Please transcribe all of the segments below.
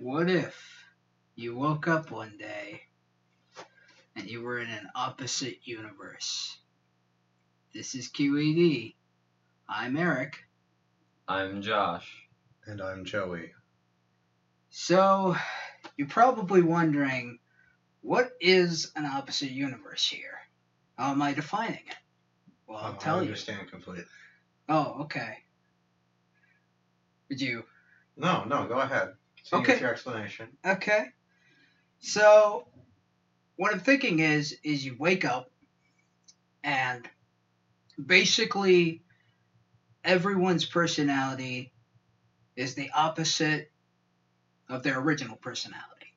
What if you woke up one day and you were in an opposite universe? This is QED. I'm Eric. I'm Josh. And I'm Joey. So, you're probably wondering, what is an opposite universe here? How am I defining it? Well, I'll Um, tell you. I you. understand completely. Oh, okay. Would you? No, no, go ahead. Okay. your explanation. Okay. So, what I'm thinking is, is you wake up, and basically, everyone's personality is the opposite of their original personality.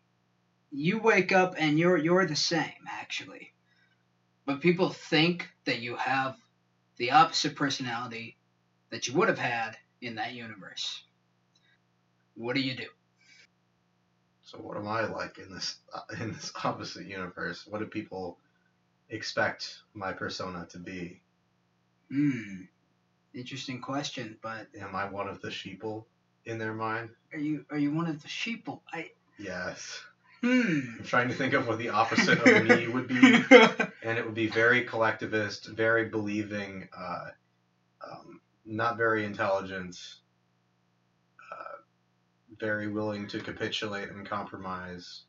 You wake up and you're you're the same actually, but people think that you have the opposite personality that you would have had in that universe. What do you do? So, what am I like in this in this opposite universe? What do people expect my persona to be? Hmm. Interesting question, but Am I one of the sheeple in their mind? are you are you one of the sheeple? I Yes. hmm. I'm trying to think of what the opposite of me would be, and it would be very collectivist, very believing, uh, um, not very intelligent, very willing to capitulate and compromise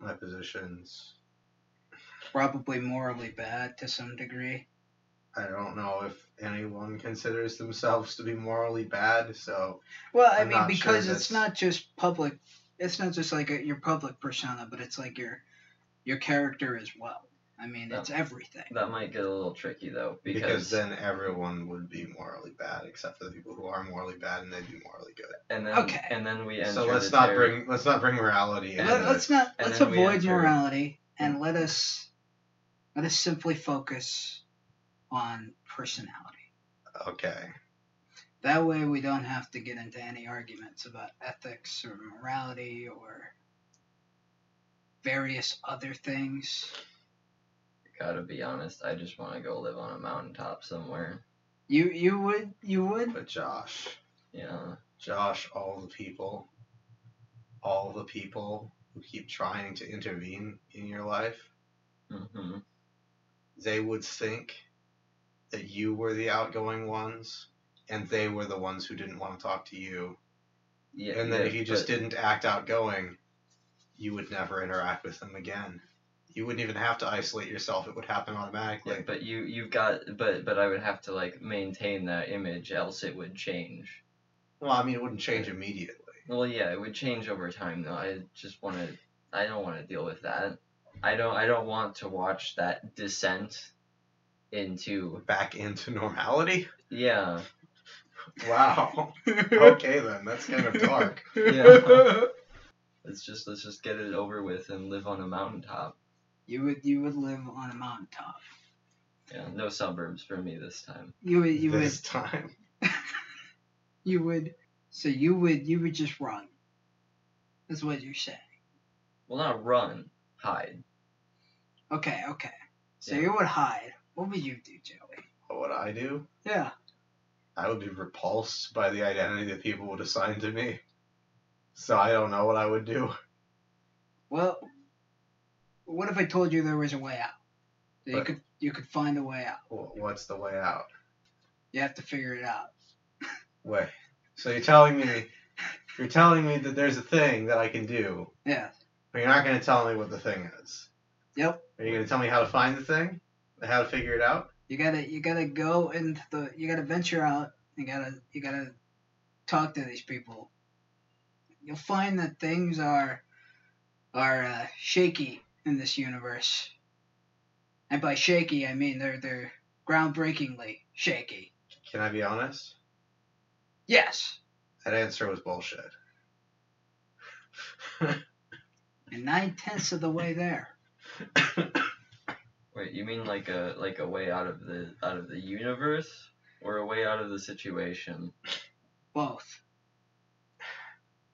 my positions. Probably morally bad to some degree. I don't know if anyone considers themselves to be morally bad, so Well, I I'm mean, not sure because it's not just public. It's not just like a, your public persona, but it's like your your character as well. I mean, it's everything. That might get a little tricky though because, because, then everyone would be morally bad, except for the people who are morally bad, and they'd be morally good. and then Okay. and then we enter So let's the not terri- bring let's not bring morality And Let, into us not and let's then we avoid enter- morality and hmm. let us let us simply focus on personality. Okay. That way, we don't have to get into any arguments about ethics or morality or various other things. Gotta be honest, I just want to go live on a mountaintop somewhere. You you would you would But Josh, Yeah. Josh, all the people, all the people who keep trying to intervene in your life, hmm they would think that you were the outgoing ones, and they were the ones who didn't want to talk to you. Yeah. And then yeah, if you just but- didn't act outgoing, you would never interact with them again. You wouldn't even have to isolate yourself; it would happen automatically. Yeah, but you you've got but but I would have to like maintain that image, else it would change. Well, I mean, it wouldn't change immediately. Well, yeah, it would change over time though. I just want to. I don't want to deal with that. I don't. I don't want to watch that descent into. Back into normality. Yeah. Wow. okay then, that's kind of dark. Yeah. Let's just let's just get it over with and live on a mountaintop. You would you would live on a mountaintop. Yeah, no suburbs for me this time. You would you this time. you would so you would you would just run. That's what you're saying. Well, not run, hide. Okay, okay. So Yeah. you would hide. What would you do, Joey? What would I do? Yeah. I would be repulsed by the identity that people would assign to me. So I don't know what I would do. Well, what if I told you there was a way out? That you could you could find a way out. Wh- What's the way out? You have to figure it out. Wait. So you're telling me, you're telling me that there's a thing that I can do, Yeah. but you're not going to tell me what the thing is. Yep. Are you going to tell me how to find the thing? How to figure it out? You gotta you gotta go into the you gotta venture out. You gotta you gotta talk to these people. You'll find that things are are uh, shaky in this universe. And by shaky, I mean they're they're groundbreakingly shaky. Can I be honest? Yes, That answer was bullshit. and nine tenths of the way there. Wait, you mean like a like a way out of the out of the universe or a way out of the situation? Both.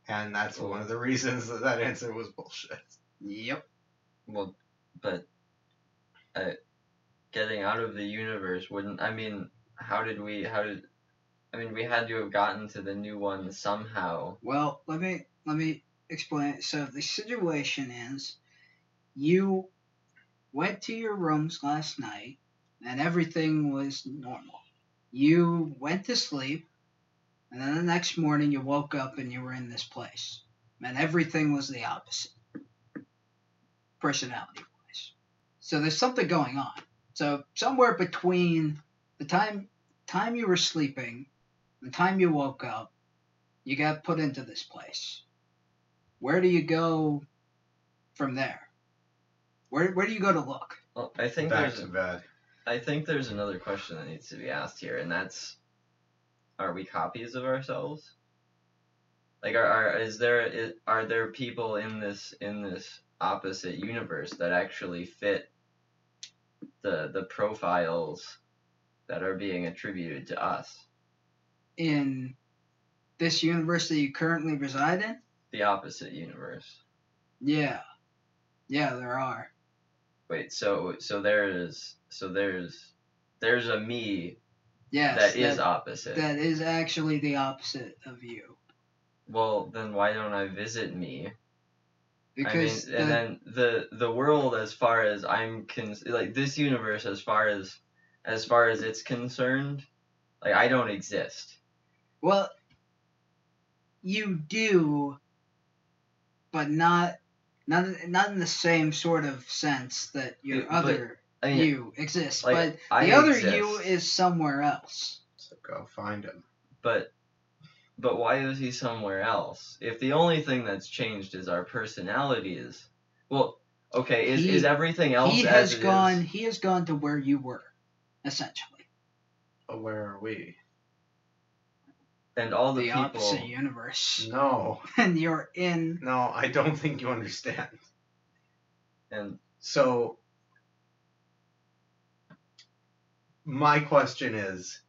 and that's one of the reasons that that answer was bullshit. Yep. Well, but uh, getting out of the universe wouldn't. I mean, how did we? How did? I mean, we had to have gotten to the new one somehow. Well, let me let me explain. So the situation is, you went to your rooms last night, and everything was normal. You went to sleep, and then the next morning you woke up and you were in this place, and everything was the opposite, personality wise. So there's something going on. So somewhere between the time time you were sleeping, the time you woke up, you got put into this place. Where do you go from there? Where where do you go to look? Well, I think Back there's to bed. I think there's another question that needs to be asked here, and that's, are we copies of ourselves? Like, are, are is there is, are there people in this in this opposite universe that actually fit the the profiles that are being attributed to us? In this universe that you currently reside in? The opposite universe. Yeah. Yeah, there are. Wait, so so there's so there's there's a me Yes. that is opposite. that is actually the opposite of you. well, then why don't I visit me? Because I mean, and the- then the the world, as far as I'm con, like this universe, as far as as far as it's concerned, like I don't exist. Well, you do, but not not not in the same sort of sense that your Yeah, but, other I mean, you exists. like, but I the other exist. you is somewhere else. So go find him. but but why is he somewhere else? If the only thing that's changed is our personalities, well, okay, is, He- is everything else he as has it gone. is? He has gone to where you were, essentially, But where are we? and all the, the, people opposite universe, No, and you're in. no, I don't think you understand. and So, my question is,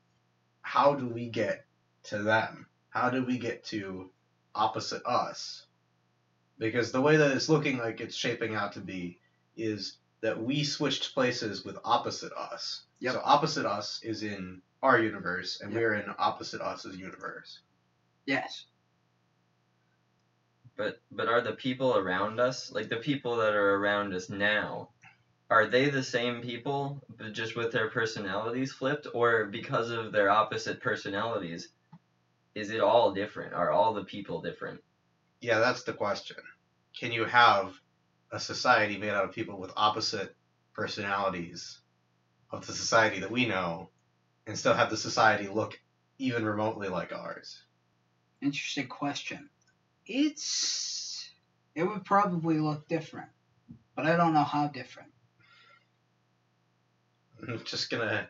how do we get to them? How do we get to opposite us? Because the way that it's looking like it's shaping out to be is that we switched places with opposite us. Yep. So opposite us is in our universe, and Yep. we're in opposite us's universe. Yes. But but are the people around us like the people that are around us now? Are they the same people, but just with their personalities flipped, or because of their opposite personalities, is it all different? Are all the people different? Yeah, that's the question. Can you have a society made out of people with opposite personalities of the society that we know and still have the society look even remotely like ours? Interesting question. It's. It would probably look different, but I don't know how different. I'm just gonna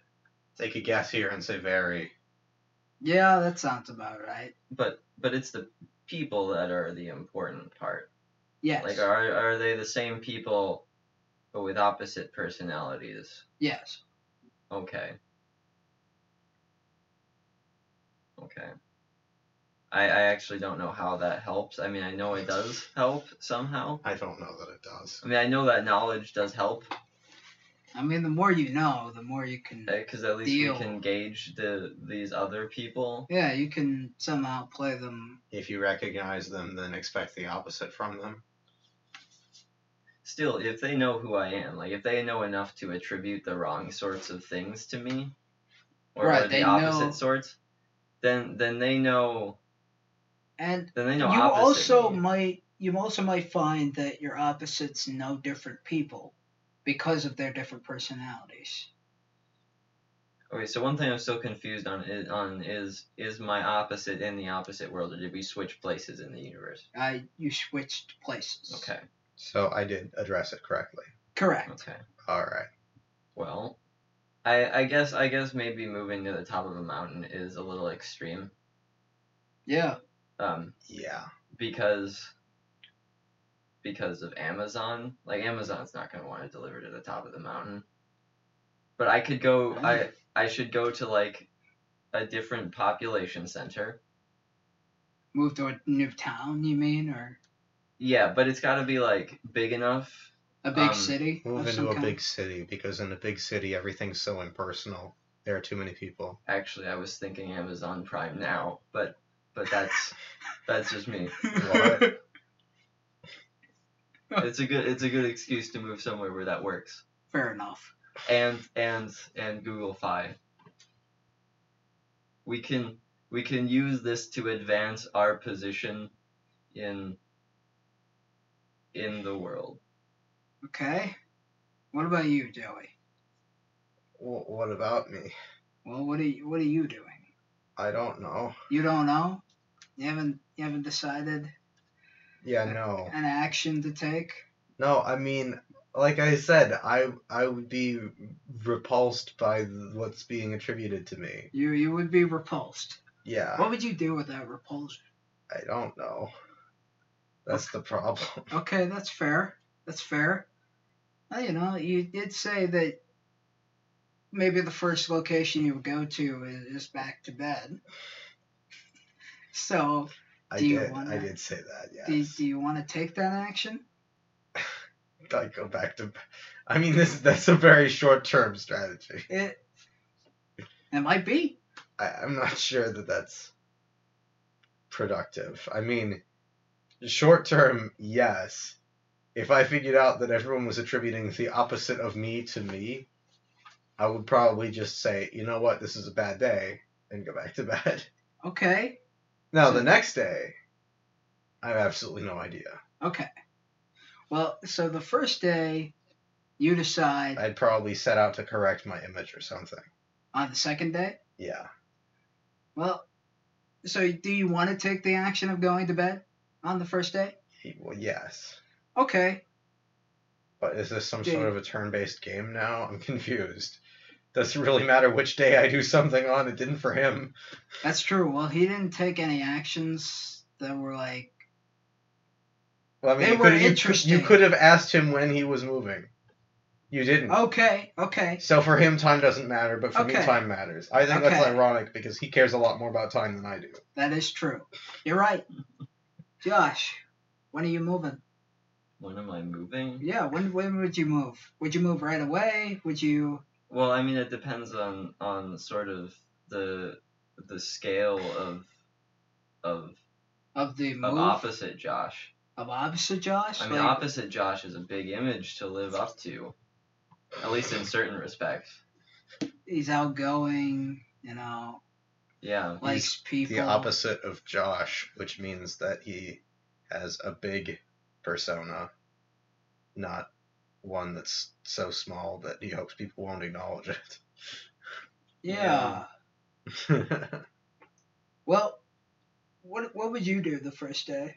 take a guess here and say very. Yeah, that sounds about right. But but it's the people that are the important part. Yes. Like are are they the same people, but with opposite personalities? yes. Okay. Okay. I, I actually don't know how that helps. I mean, I know it does help somehow. I don't know that it does. I mean, I know that knowledge does help I mean, the more you know, the more you can. Eh, because at least Deal. we can gauge the these other people. Yeah, you can somehow play them. If you recognize them, then expect the opposite from them. Still, if they know who I am, like if they know enough to attribute the wrong sorts of things to me, or, Right, or the opposite know- sorts, then then they know And then they know you opposite also me. might you also might find that your opposites know different people because of their different personalities. Okay, so one thing I'm still confused on is on is is my opposite in the opposite world, or did we switch places in the universe? Uh, you switched places. Okay, So I did address it correctly. Correct. okay. All right. Well, I I guess I guess maybe moving to the top of a mountain is a little extreme. Yeah. Um, Yeah. because because of Amazon. Like Amazon's not gonna want to deliver to the top of the mountain. But I could go. I I should go to like a different population center. Move to a new town, you mean, or Yeah, but it's got to be like big enough. a big Um, city? Move into a kind? big city because in a big city everything's so impersonal. There are too many people. Actually, I was thinking Amazon Prime now, but but that's that's just me. What? It's a good it's a good excuse to move somewhere where that works. Fair enough. And and and Google Fi. We can we can use this to advance our position in in the world. Okay. What about you, Joey? Wh- what about me? Well, what are you, what are you doing? I don't know. You don't know? You haven't you haven't decided Yeah, no. an action to take? No, I mean, like I said, I I would be repulsed by what's being attributed to me. You you would be repulsed. Yeah, What would you do with that repulsion? I don't know. That's the problem. Okay, that's fair. That's fair. Well, you know, you did say that maybe the first location you would go to is, is back to bed. So, I Do did. wanna- I did say that. do, do you want to take that action? I go back to. I mean, this that's a very short term strategy. It it might be. I, I'm not sure that that's productive. I mean, short term, yes. If I figured out that everyone was attributing the opposite of me to me, I would probably just say, you know what, this is a bad day, and go back to bed. Okay. Now, the next day, I have absolutely no idea. Okay. Well, so the first day, you decide I'd probably set out to correct my image or something. on the second day. Yeah. Well, so do you want to take the action of going to bed on the first day? Well, yes. Okay. But is this some Yeah. sort of a turn-based game now? I'm confused. Does it really matter which day I do something on? It didn't for him. That's true. Well, he didn't take any actions that were like. Well, I mean, They you were could, interesting. you could have asked him when he was moving. You didn't. Okay, okay. So for him, time doesn't matter, but for me, time matters. I think that's ironic because he cares a lot more about time than I do. That is true. You're right. Josh, when are you moving? When am I moving? Yeah, when when would you move? Would you move right away? Would you Well, I mean, it depends on on sort of the the scale of of of the move opposite Josh. of opposite Josh? I mean, Like, opposite Josh is a big image to live up to, at least in certain respects. he's outgoing, you know, Yeah. likes people. The opposite of Josh, which means that he has a big persona, not one that's so small that he hopes people won't acknowledge it. Yeah. it. Well, what what would you do the first day?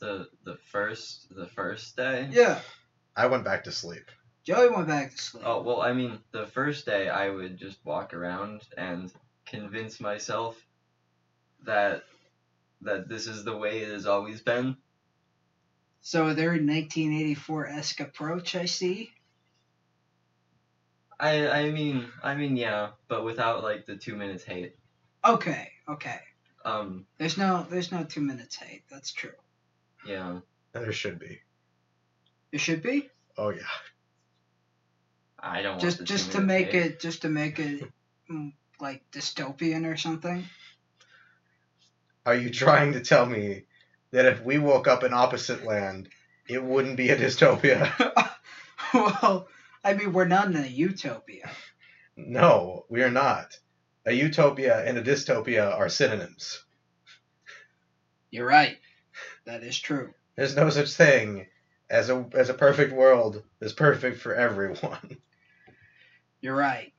The the first the first day. Yeah. I went back to sleep. Joey went back to sleep. Oh well, I mean, the first day I would just walk around and convince myself that that this is the way it has always been. So their 1984 esque approach, I see. I I mean I mean yeah, but without like the two minutes hate. Okay, okay. Um There's no there's no two minutes hate. That's true. yeah. There should be. It should be Oh yeah. I don't just want the just to two-minute make hate. it just to make it mm, like dystopian or something. Are you trying to tell me that if we woke up in opposite land, it wouldn't be a dystopia? well, I mean we're not in a utopia. No, we are not. A utopia and a dystopia are synonyms. You're right. That is true. There's no such thing as a as a perfect world that's perfect for everyone. You're right.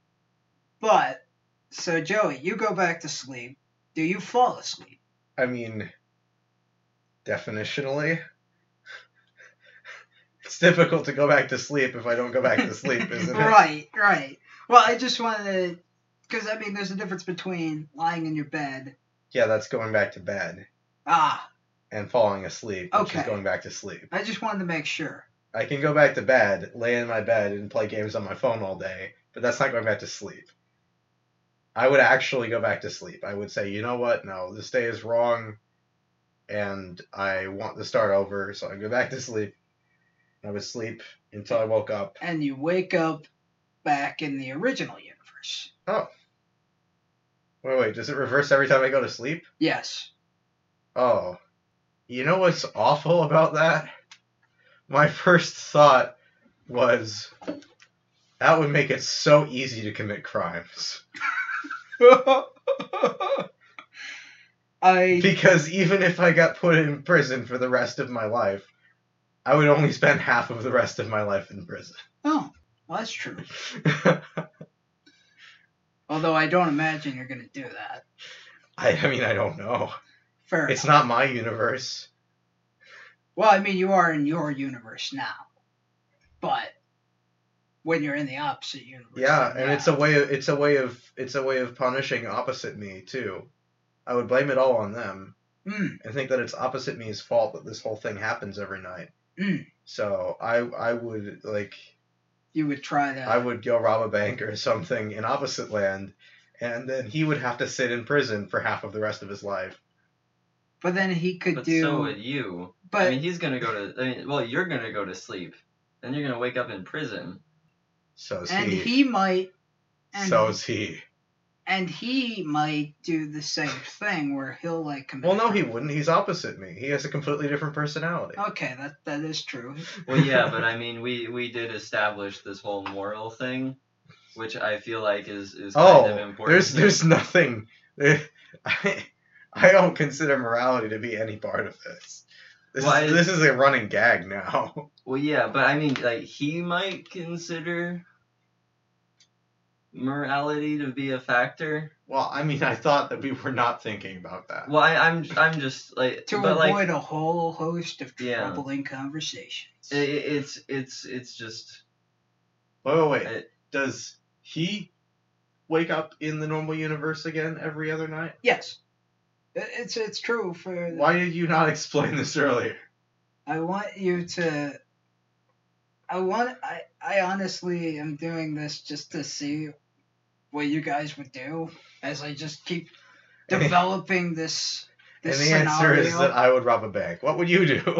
But so Joey, you go back to sleep. Do you fall asleep? I mean, definitionally, it's difficult to go back to sleep if I don't go back to sleep, isn't it? right, right. Well, I just wanted to, because I mean, there's a difference between lying in your bed. Yeah, that's going back to bed Ah, and falling asleep, which is Okay. going back to sleep. I just wanted to make sure. I can go back to bed, lay in my bed, and play games on my phone all day, but that's not going back to sleep. I would actually go back to sleep. I would say, you know what? No, this day is wrong, and I want to start over, so I go back to sleep. I would sleep until I woke up. And you wake up back in the original universe. Oh. Wait, wait, does it reverse every time I go to sleep? Yes. Oh. You know what's awful about that? my first thought was that would make it so easy to commit crimes. I Because even if I got put in prison for the rest of my life, I would only spend half of the rest of my life in prison. oh, well, that's true. Although I don't imagine you're gonna do that. I, I mean, I don't know. Fair. It's enough. not my universe. Well, I mean, you are in your universe now, but when you're in the opposite universe, Yeah, and it's a way of it's a way of it's a way of punishing opposite me too. I would blame it all on them Mm, and think that it's opposite me's fault that this whole thing happens every night. Mm. So I I would like you would try that. I would go rob a bank or something in opposite land, and then he would have to sit in prison for half of the rest of his life. but then he could But do. so would you. but I mean, he's gonna go to. I mean, well, you're gonna go to sleep, and you're gonna wake up in prison. So is and he. he might. And, so is he. And he might do the same thing where he'll like commit. Well, no, a he wouldn't. He's opposite me. He has a completely different personality. Okay, that that is true. Well, yeah, but I mean, we we did establish this whole moral thing, which I feel like is is kind oh, of Oh, important. there's here. there's nothing. I, I don't consider morality to be any part of this. This, Well, I- this is a running gag now. Well, yeah, but I mean, like he might consider morality to be a factor. Well, I mean, I thought that we were not thinking about that. Well, I, I'm I'm just like to but avoid like a whole host of Yeah. troubling conversations. it, it's it's it's just Wait, wait, wait. I- Does he wake up in the normal universe again every other night? yes, it's it's true for. Why did you not explain this earlier? I want you to. I want. I. I honestly am doing this just to see what you guys would do as I just keep developing this. And This the answer is that I would rob a bank. What would you do?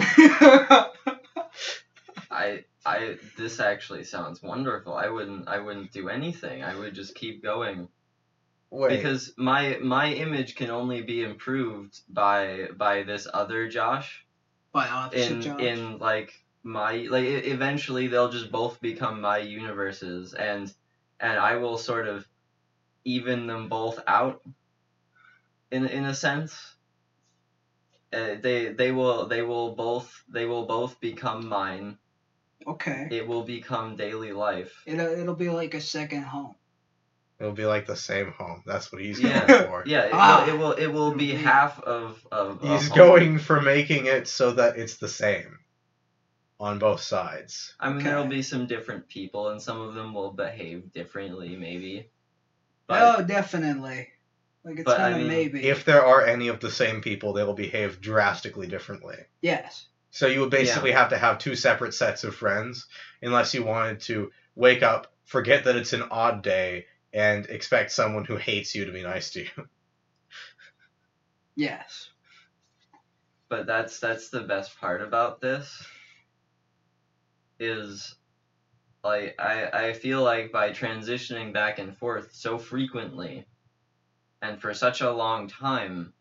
I I this actually sounds wonderful. I wouldn't I wouldn't do anything. I would just keep going Wait. because my my image can only be improved by by this other Josh By opposite in Josh. in like my like eventually they'll just both become my universes and and I will sort of even them both out in in a sense uh, they they will they will both they will both become mine okay. it will become daily life It'll it'll be like a second home. It'll be like the same home. That's what he's Yeah. going for. yeah it, Ah. will, it will it will be half of of He's home. going for making it so that it's the same on both sides. I mean Okay. there'll be some different people and some of them will behave differently maybe but oh, definitely. Like it's But, I not a mean, maybe. If there are any of the same people, they will behave drastically differently. yes. So you would basically have to have two separate sets of friends, unless you wanted to wake up, forget that it's an odd day, and expect someone who hates you to be nice to you. Yes. but that's that's the best part about this is like I, I feel like by transitioning back and forth so frequently and for such a long time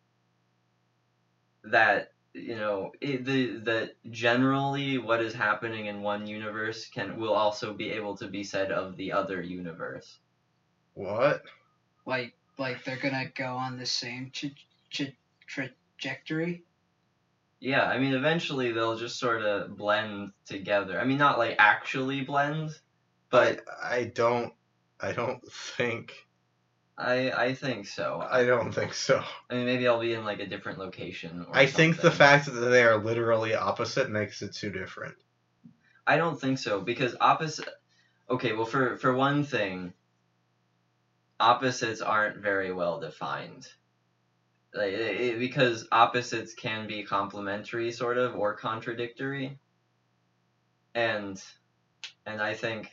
that you know it, the that generally what is happening in one universe can will also be able to be said of the other universe What? Like like they're gonna go on the same tra- tra- trajectory. Yeah i mean eventually they'll just sort of blend together i mean not like actually blend but I, I don't. I don't think. I I think so. I don't think so. I mean, maybe I'll be in like a different location. Or I think the fact that they are literally opposite makes it too different. I don't think so because opposite. Okay, well, for for one thing, opposites aren't very well defined. Like, it, it- because opposites can be complementary, sort of, or contradictory. And, and I think,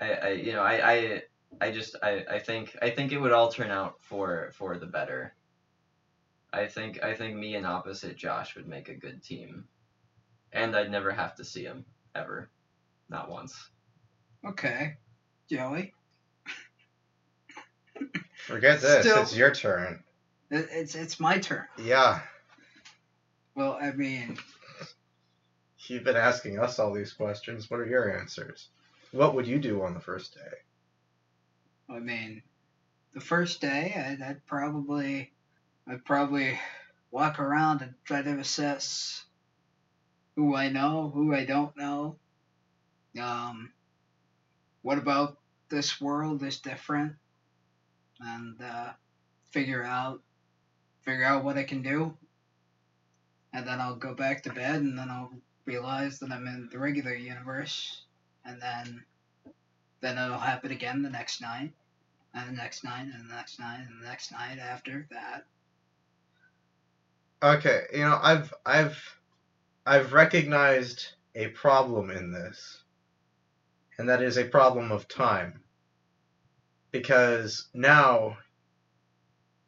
I, I you know I I. I just I, I think I think it would all turn out for for the better. I think I think me and opposite Josh would make a good team. And I'd never have to see him ever. Not once. Okay. Joey. Forget this. Still- It's your turn. It- It's it's my turn. Yeah. Well, I mean, You've been asking us all these questions. What are your answers? What would you do on the first day? I mean, the first day, I'd, I'd probably, I'd probably walk around and try to assess who I know, who I don't know. Um, what about this world is different, and uh, figure out, figure out what I can do, and then I'll go back to bed, and then I'll realize that I'm in the regular universe, and then, then it'll happen again the next night and the next night, and the next night, and the next night after that. Okay, you know, I've I've I've recognized a problem in this. And that is a problem of time. Because now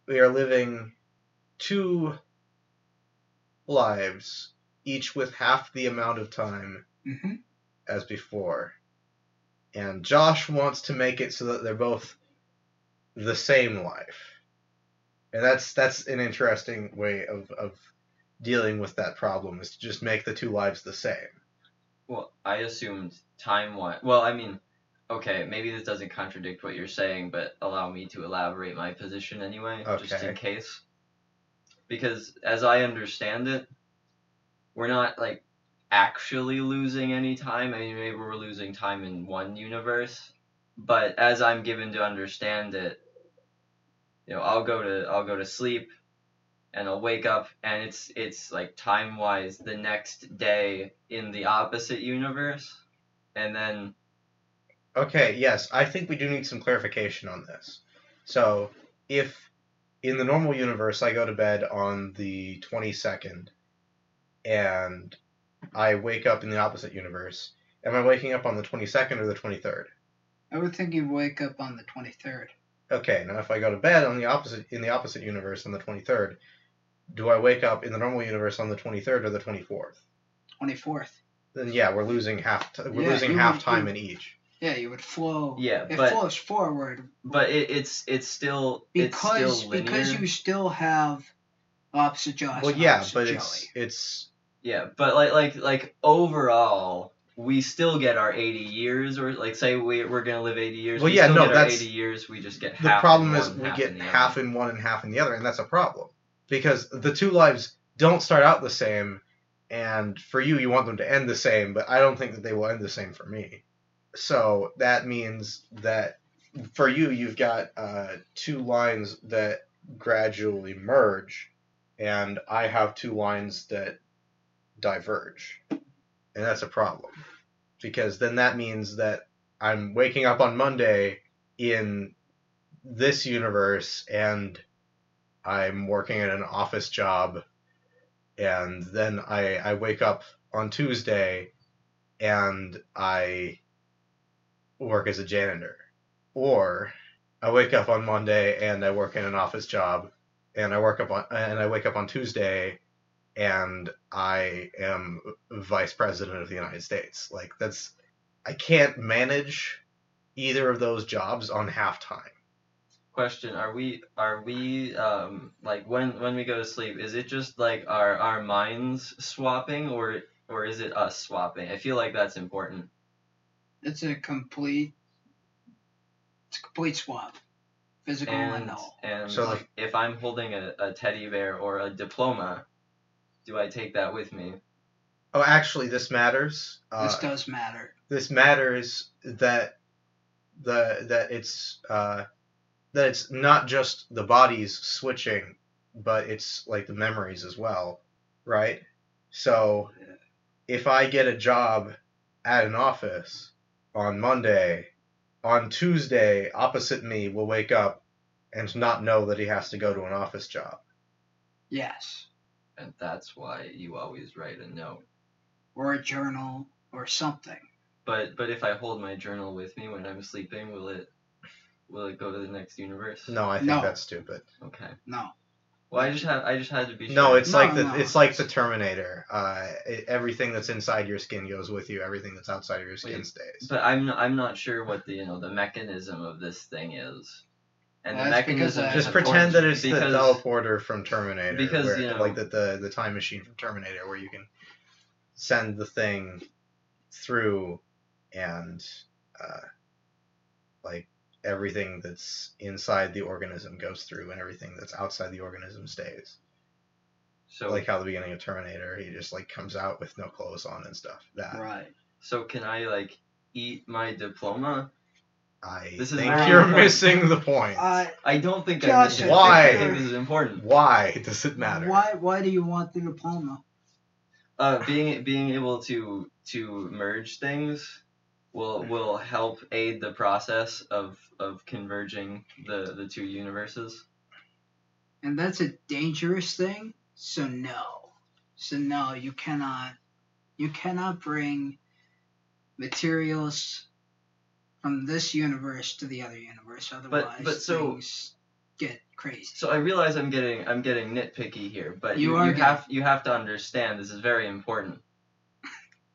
we are living two lives, each with half the amount of time Mm-hmm. as before. And Josh wants to make it so that they're both the same life. And that's that's an interesting way of, of dealing with that problem is to just make the two lives the same. Well, I assumed time wise. Well, I mean, okay, maybe this doesn't contradict what you're saying, but allow me to elaborate my position anyway, just in case. Because as I understand it, we're not like actually losing any time. I mean, maybe we're losing time in one universe, but as I'm given to understand it, you know, I'll go to I'll go to sleep and I'll wake up and it's it's like time wise the next day in the opposite universe and then Okay, yes, I think we do need some clarification on this. So, if in the normal universe I go to bed on the 22nd and I wake up in the opposite universe, am I waking up on the 22nd or the 23rd? I would think you'd wake up on the 23rd. Okay, now if I go to bed on the opposite in the opposite universe on the 23rd, do I wake up in the normal universe on the 23rd or the 24th? 24th. Then yeah, we're losing half t- we're Yeah, losing half time in each. Yeah, you would flow. yeah It but flows forward but it, it's it's still it's because still because you still have opposite Josh. Well, yeah, opposite but it's it's yeah but like like like overall we still get our 80 years or like say we, we're gonna live 80 years Well, we yeah, still no, get our that's- 80 years we just get the half in problem one, is we half get in half other. in one and half in the other, and that's a problem because the two lives don't start out the same, and for you, you want them to end the same, but I don't think that they will end the same for me. So that means that for you, you've got uh, two lines that gradually merge, and I have two lines that diverge, and that's a problem because then that means that I'm waking up on Monday in this universe and I'm working at an office job and then I, I wake up on Tuesday and I work as a janitor. Or I wake up on Monday and I work in an office job and I work up on and I wake up on Tuesday and I am vice president of the United States. Like that's I can't manage either of those jobs on half time. question are we are we um like when when we go to sleep is it just like our our minds swapping or or is it us swapping i feel like that's important It's a complete. It's a complete swap, physical and and mental. and So, like- if i'm holding a, a teddy bear or a diploma do i take that with me Oh, actually, this matters. Uh, This does matter. this matters that the that it's uh, that it's not just the bodies switching, but it's like the memories as well, right? So if I get a job at an office on Monday, on Tuesday, opposite me will wake up and not know that he has to go to an office job. Yes, and that's why you always write a note or a journal or something. but but if i hold my journal with me when i'm sleeping will it will it go to the next universe No, I think No. that's stupid. okay No. Well i just have i just had to be sure No, it's No, like the no. it's like the Terminator. Uh, it, everything that's inside your skin goes with you. Everything that's outside of your skin Wait, stays. But I'm not, I'm not sure what the you know the mechanism of this thing is, and the That's because mechanism. Just pretend that it's the teleporter from Terminator, because, where, you know- like the, the the time machine from Terminator, where you can send the thing through and uh, like everything that's inside the organism goes through and everything that's outside the organism stays. So like how the beginning of Terminator, he just like comes out with no clothes on and stuff. That Right. so can I like eat my diploma? I This is think very you're important. missing the point. Uh, I don't think Josh, I, I Why? I think this is important. Why does it matter? why why do you want the diploma? Uh, being being able to to merge things will hmm. will help aid the process of of converging the the two universes. And that's a dangerous thing. So no. So no, you cannot you cannot bring materials from this universe to the other universe. Otherwise but so- things get crazy. So I realize I'm getting I'm getting nitpicky here, but You you, you have you have to understand this is very important.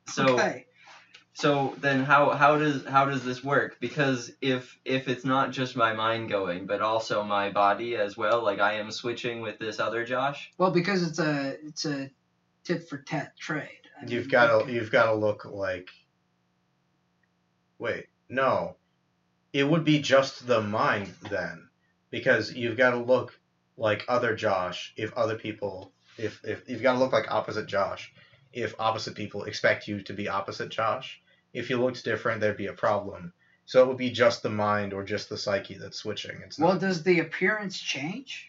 So okay. So then how how does how does this work? Because if if it's not just my mind going, but also my body as well, like I am switching with this other Josh. Well, because it's a it's a tit for tat trade. I You've got you to you've got to look like. Wait, no, it would be just the mind then, because you've got to look like other Josh. If other people, if if you've got to look like opposite Josh, if opposite people expect you to be opposite Josh, if you looked different, there'd be a problem. So it would be just the mind or just the psyche that's switching. It's Well, not. does the appearance change?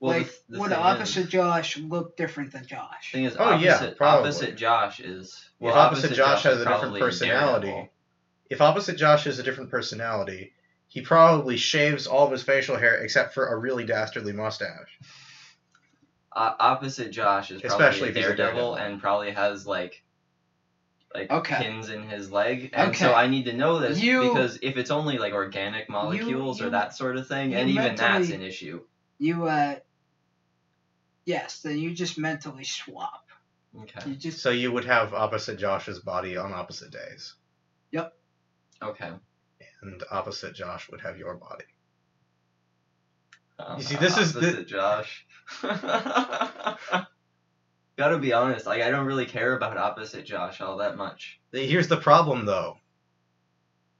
Well, like, the, the would opposite is, Josh look different than Josh? thing is, Oh, yeah, opposite, probably. opposite Josh is well, if opposite, Josh, is has a different personality, Daredevil. if opposite Josh has a different personality, he probably shaves all of his facial hair except for a really dastardly mustache. uh, opposite Josh is probably Especially a if a daredevil, daredevil. and probably has like like Okay. pins in his leg, and Okay. so I need to know this You- because if it's only like organic molecules you- or that sort of thing, and even that's an issue. You uh, yes, then you just mentally swap. Okay. You just So you would have opposite Josh's body on opposite days, Yep. Okay. and opposite Josh would have your body. Um, You see, this is the- opposite Josh. Gotta be honest, like I don't really care about opposite Josh all that much. Here's the problem, though.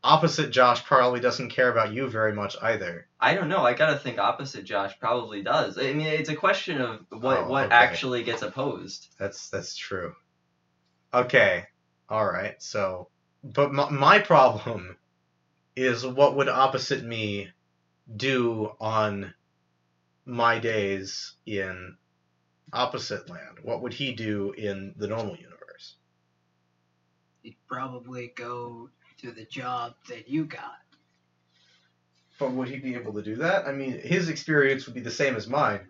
Opposite Josh probably doesn't care about you very much either. I don't know. I gotta think opposite Josh probably does. I mean, it's a question of what Oh, what okay. actually gets opposed. That's that's true. Okay, all right. So, but my, my problem is what would opposite me do on my days in opposite land? What would he do in the normal universe? He'd probably go to the job that you got. But would he be able to do that? I mean, his experience would be the same as mine.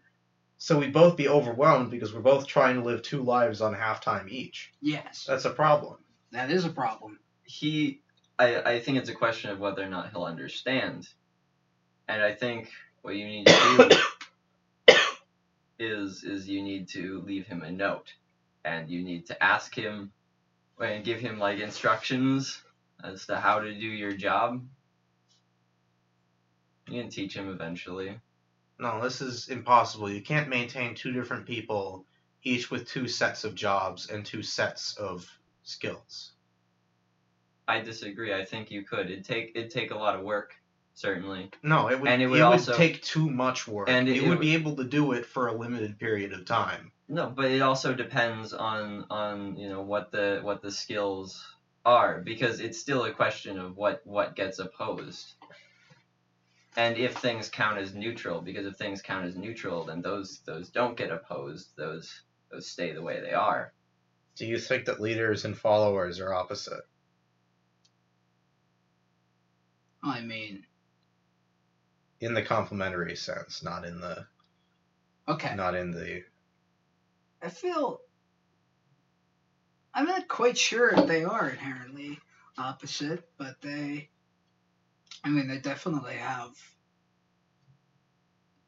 So we'd both be overwhelmed because we're both trying to live two lives on half time each. Yes, That's a problem. that is a problem. He, I I think it's a question of whether or not he'll understand. And I think what you need to do is is you need to leave him a note, and you need to ask him and give him like instructions as to how to do your job. You can teach him eventually. No, this is impossible. You can't maintain two different people, each with two sets of jobs and two sets of skills. I disagree. I think you could. It'd take it'd take a lot of work, certainly. No, it would. And it it would would, also- take too much work. And it, it- it would would- be able to do it for a limited period of time. No, but it also depends on on you know what the what the skills are because it's still a question of what what gets opposed. And if things count as neutral, because if things count as neutral, then those those don't get opposed. Those those stay the way they are. Do you think that leaders and followers are opposite? I mean, In the complementary sense, not in the okay. not in the I feel I'm not quite sure if they are inherently opposite, but they I mean they definitely have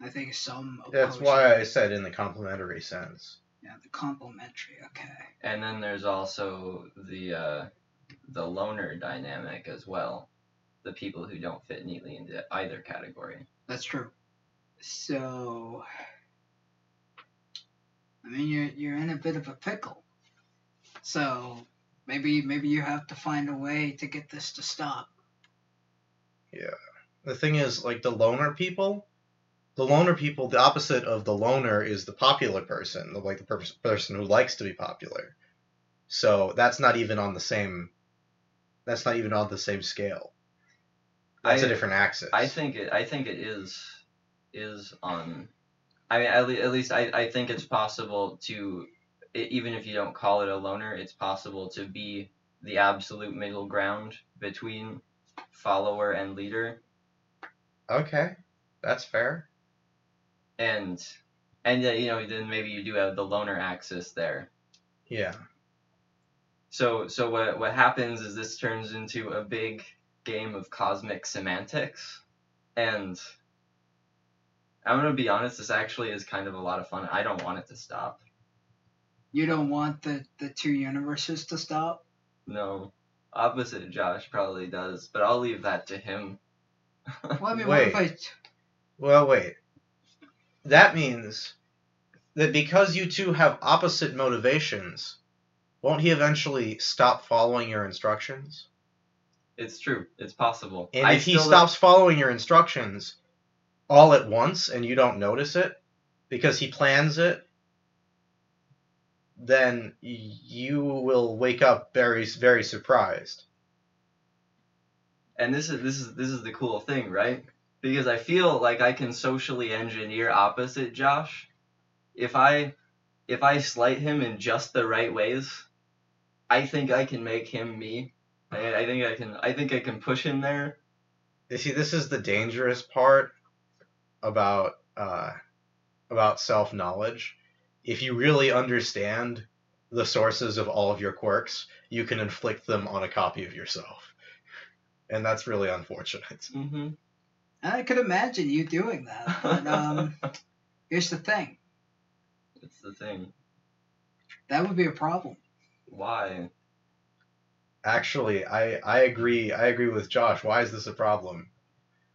I think some That's why I said in the complementary sense. yeah, the complementary, okay. And then there's also the uh, the loner dynamic as well. The people who don't fit neatly into either category. That's true. So I mean you're you're in a bit of a pickle. So maybe maybe you have to find a way to get this to stop. Yeah. The thing is, like the loner people, the loner people, the opposite of the loner is the popular person, the, like the per- person who likes to be popular. So that's not even on the same. That's not even on the same scale. That's a I- different axis. I think it. I think it is is on. I mean, at, le- at least I, I think it's possible to, even if you don't call it a loner, it's possible to be the absolute middle ground between follower and leader, Okay, that's fair. and and uh, you know then maybe you do have the loner axis there. Yeah. So so what what happens is this turns into a big game of cosmic semantics, and I'm gonna be honest, this actually is kind of a lot of fun. I don't want it to stop. You don't want the the two universes to stop. No, opposite Josh probably does, but I'll leave that to him. Well, I mean, Wait. what if I? Well, wait. That means that because you two have opposite motivations, won't he eventually stop following your instructions? It's true. It's possible. And I if he stops following your instructions all at once and you don't notice it because he plans it, then you will wake up very very surprised. and this is this is this is the cool thing, right? Because I feel like I can socially engineer opposite Josh. If I if I slight him in just the right ways, I think I can make him me. I, I think I can I think I can push him there. You see, this is the dangerous part about uh, about self knowledge. If you really understand the sources of all of your quirks, you can inflict them on a copy of yourself, and that's really unfortunate. hmm I could imagine you doing that. But um, here's the thing. It's the thing. That would be a problem. Why? Actually, I I agree. I agree with Josh. Why is this a problem?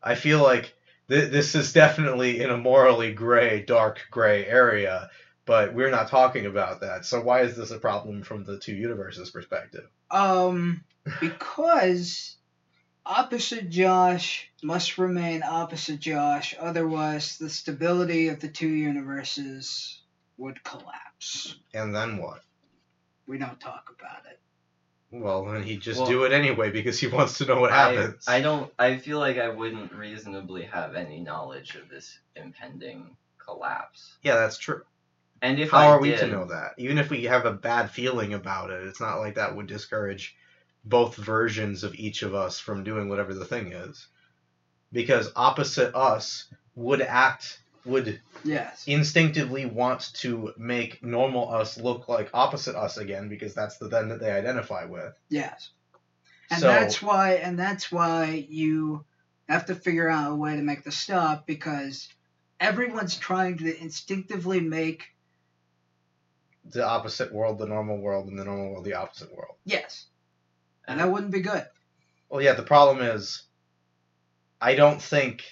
I feel like th- this is definitely in a morally gray, dark gray area, but we're not talking about that. So why is this a problem from the two universes perspective? Um, because opposite Josh must remain opposite Josh, otherwise the stability of the two universes would collapse. And then what? We don't talk about it. Well, then he'd just Well- do it anyway because he wants to know what happens. I don't. I feel like I wouldn't reasonably have any knowledge of this impending collapse. yeah, that's true. And if How I are we to know that? Even if we have a bad feeling about it, it's not like that would discourage both versions of each of us from doing whatever the thing is. Because opposite us would act, would Yes. instinctively want to make normal us look like opposite us again because that's the then that they identify with. Yes. And so, that's why and that's why you have to figure out a way to make the stop because everyone's trying to instinctively make the opposite world, the normal world, and the normal world, the opposite world. yes. And that wouldn't be good. Well, yeah, the problem is, I don't think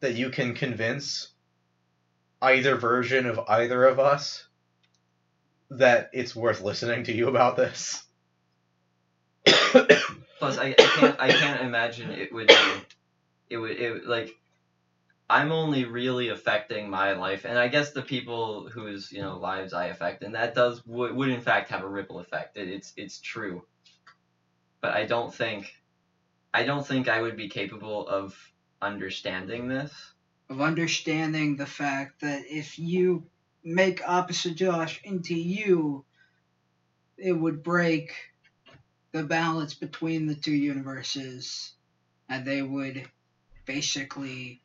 that you can convince either version of either of us that it's worth listening to you about this. Plus, I, I can't. I can't imagine it would be. It would. It like. I'm only really affecting my life, and I guess the people whose you know lives I affect, and that does would, would in fact have a ripple effect. It, it's it's true. But I don't think. I don't think I would be capable of understanding this. Of understanding the fact that if you make opposite Josh into you, it would break the balance between the two universes and they would basically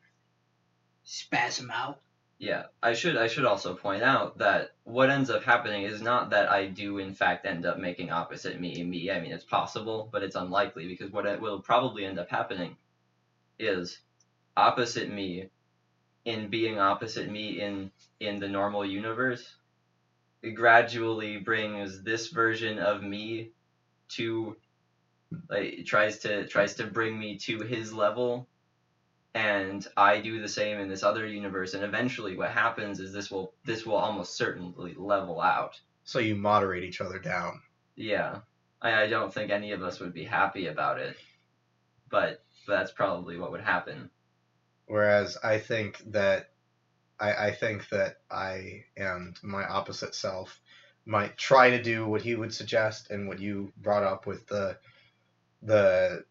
spasm out. Yeah, I should I should also point out that what ends up happening is not that I do in fact end up making opposite me me. I mean, it's possible, but it's unlikely because what it will probably end up happening is opposite me in being opposite me in in the normal universe it gradually brings this version of me to like tries to tries to bring me to his level and I do the same in this other universe and eventually what happens is this will this will almost certainly level out. so you moderate each other down. Yeah, I, I don't think any of us would be happy about it, but that's probably what would happen. Whereas I think that I, I think that I and my opposite self might try to do what he would suggest and what you brought up with the the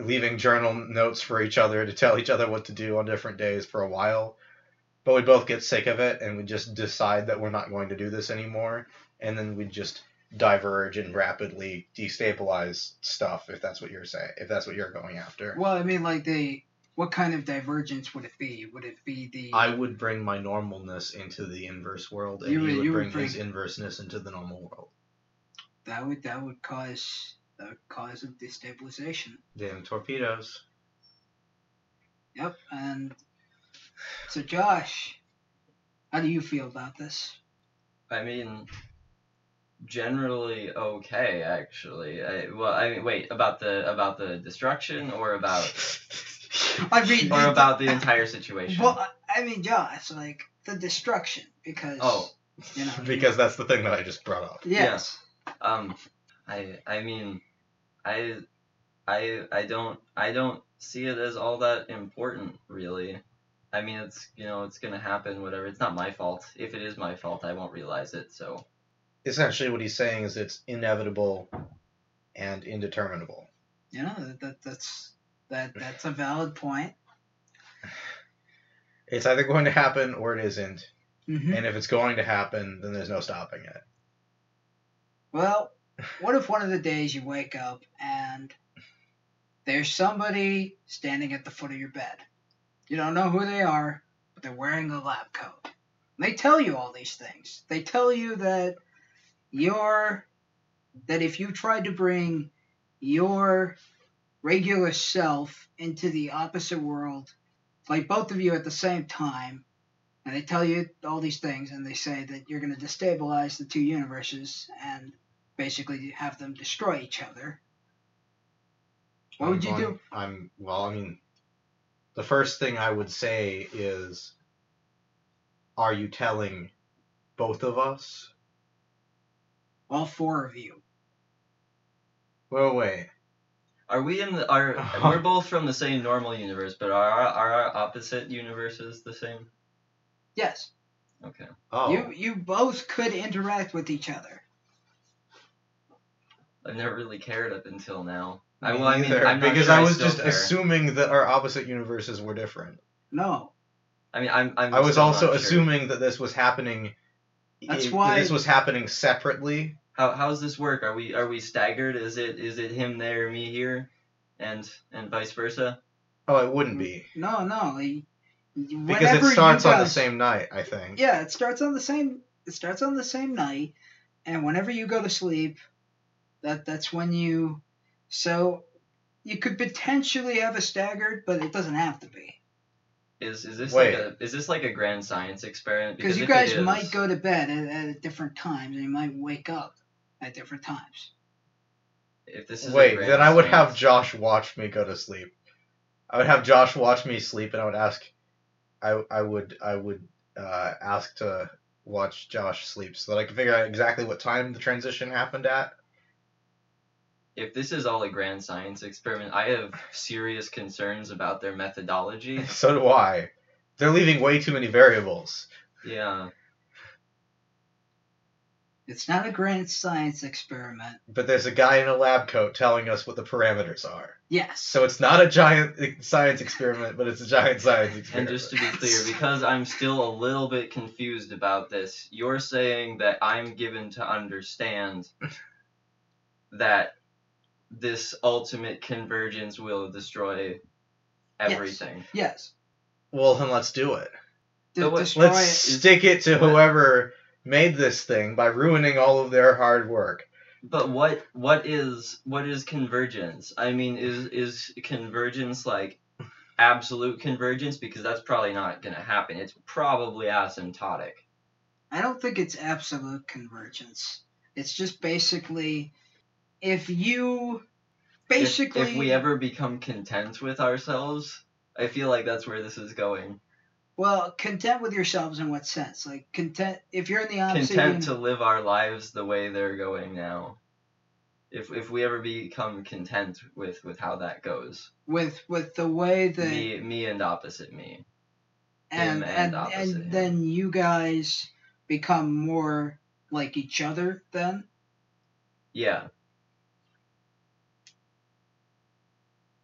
leaving journal notes for each other to tell each other what to do on different days for a while. But we both get sick of it and we just decide that we're not going to do this anymore and then we just diverge and rapidly destabilize stuff if that's what you're saying if that's what you're going after. Well, I mean, like the what kind of divergence would it be? Would it be the I would bring my normalness into the inverse world, and You you would- would, you would bring, his inverseness into the normal world. that would that would cause that would cause of destabilization. Damn torpedoes. Yep. And so, Josh, how do you feel about this? I mean, generally okay, actually. I, well, I mean, wait about the about the destruction or about I mean, or the- about the entire situation. Well, I- I mean, Josh, like the destruction, because Oh. you know, because that's the thing that I just brought up. yes, Um, I I mean, I I I don't I don't see it as all that important really. I mean, it's you know it's gonna happen whatever. It's not my fault. If it is my fault, I won't realize it. So Essentially, what he's saying is it's inevitable and indeterminable. you know that, that that's that that's a valid point. It's either going to happen or it isn't, hmm and if it's going to happen, then there's no stopping it. Well, what if one of the days you wake up and there's somebody standing at the foot of your bed? You don't know who they are, but they're wearing a lab coat. And they tell you all these things. They tell you that you're that if you tried to bring your regular self into the opposite world, like both of you at the same time, and they tell you all these things, and they say that you're going to destabilize the two universes and basically have them destroy each other. What I'm would you going- do? I'm well. I mean, the first thing I would say is, are you telling both of us? All four of you. Well, wait. Are we in the are we're both from the same normal universe, but are our, are our opposite universes the same? Yes. Okay. Oh, You you both could interact with each other. I've never really cared up until now. I, me well, I mean, neither, I'm because sure I was still just care. assuming that our opposite universes were different. No. I mean, I'm. I'm I was also not sure. assuming that this was happening. That's that why- this was happening separately. How how's this work? Are we are we staggered? Is it is it him there, me here, and and vice versa? Oh, it wouldn't be No, no. he- because it you starts on the same night. I think. Yeah, it starts on the same. It starts on the same night, and whenever you go to sleep, that that's when you. So, you could potentially have a staggered, but it doesn't have to be Is is this Wait. like a is this like a grand science experiment? because you guys is- might go to bed at, at different times, and you might wake up at different times. If this is Wait, grand then I would have Josh watch me go to sleep. I would have Josh watch me sleep, and I would ask, I I would I would uh, ask to watch Josh sleep so that I could figure out exactly what time the transition happened at. If this is all a grand science experiment, I have serious concerns about their methodology. So do I. They're leaving way too many variables. Yeah. It's not a grand science experiment. But there's a guy in a lab coat telling us what the parameters are. Yes. So it's not a giant science experiment, but it's a giant science experiment. And just to be clear, because I'm still a little bit confused about this, you're saying that I'm given to understand that this ultimate convergence will destroy everything. yes. yes. well, then let's do it. De- So what- destroy Let's it. stick it to what- whoever made this thing by ruining all of their hard work. But what what is what is convergence? I mean, is is convergence like absolute convergence? Because that's probably not gonna happen. It's probably asymptotic. I don't think it's absolute convergence. It's just basically if you If- basically if, we ever become content with ourselves, I feel like that's where this is going. Well content with yourselves in what sense? Like content if you're in the opposite Content to live our lives the way they're going now. if if we ever become content with with how that goes, with with the way that me me and opposite me. and and and, opposite and then you guys become more like each other then Yeah.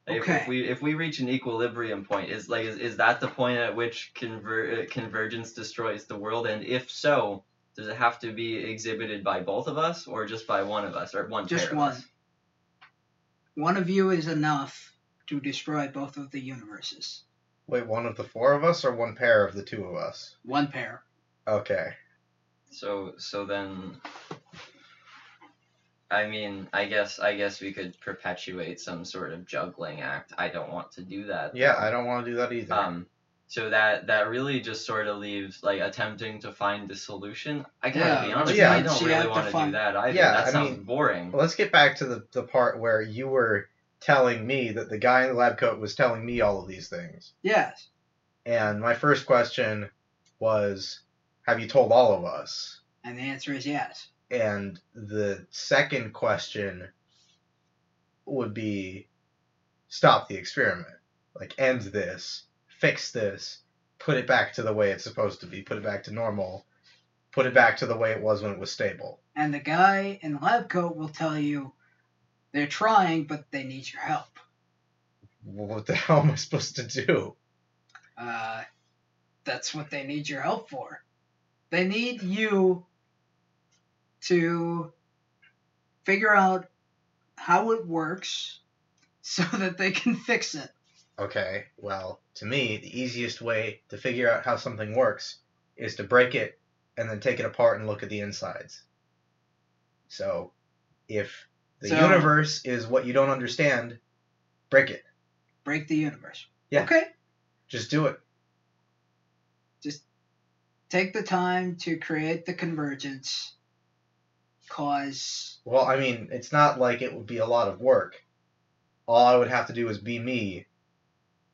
If, Okay. if we if we reach an equilibrium point, is like is, is that the point at which conver- uh, convergence destroys the world? And if so, does it have to be exhibited by both of us, or just by one of us, or one Just pair of one. us? one of you is enough to destroy both of the universes Wait, one of the four of us or one pair of the two of us? one pair Okay. So so then, I mean, I guess I guess we could perpetuate some sort of juggling act. I don't want to do that. Yeah. I don't want to do that either. Um, so that that really just sort of leaves like attempting to find the solution. I gotta Yeah, be honest, yeah, I don't you really have to want to do that either. Yeah, that I sounds mean- boring. Let's get back to the, the part where you were telling me that the guy in the lab coat was telling me all of these things. yes And my first question was, have you told all of us? and the answer is yes And the second question would be, stop the experiment. Like, end this, fix this, put it back to the way it's supposed to be, put it back to normal, put it back to the way it was when it was stable. and the guy in the lab coat will tell you they're trying but they need your help What the hell am I supposed to do? uh, that's what they need your help for they need you to figure out how it works so that they can fix it Okay, well, to me, the easiest way to figure out how something works is to break it and then take it apart and look at the insides. So, if the So- universe is what you don't understand, break it. break the universe Yeah. okay Just do it. Just take the time to create the convergence cause Well, I mean, it's not like it would be a lot of work. All I would have to do is be me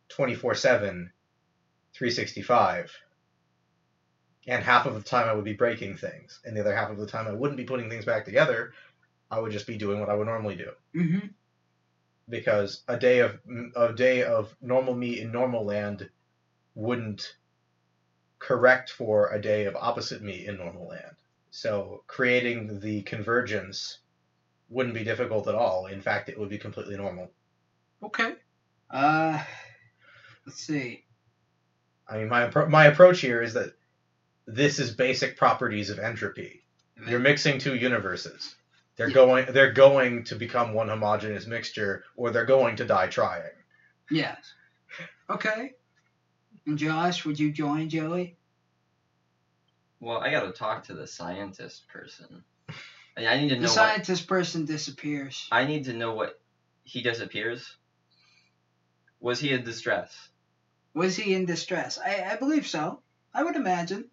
24 7, 365. And half of the time I would be breaking things. And the other half of the time I wouldn't be putting things back together. I would just be doing what I would normally do. mhm, Because a day of a day of normal me in normal land wouldn't correct for a day of opposite me in normal land. So creating the convergence wouldn't be difficult at all. In fact, it would be completely normal. okay uh let's see I mean, my my approach here is that this is basic properties of entropy. You're mixing two universes. They're Yeah. going they're going to become one homogeneous mixture, or they're going to die trying. yes okay and josh would you join joey Well, I gotta talk to the scientist person. I, I need to the know what scientist person disappears I need to know what he disappears. Was he in distress? was he in distress i i believe so i would imagine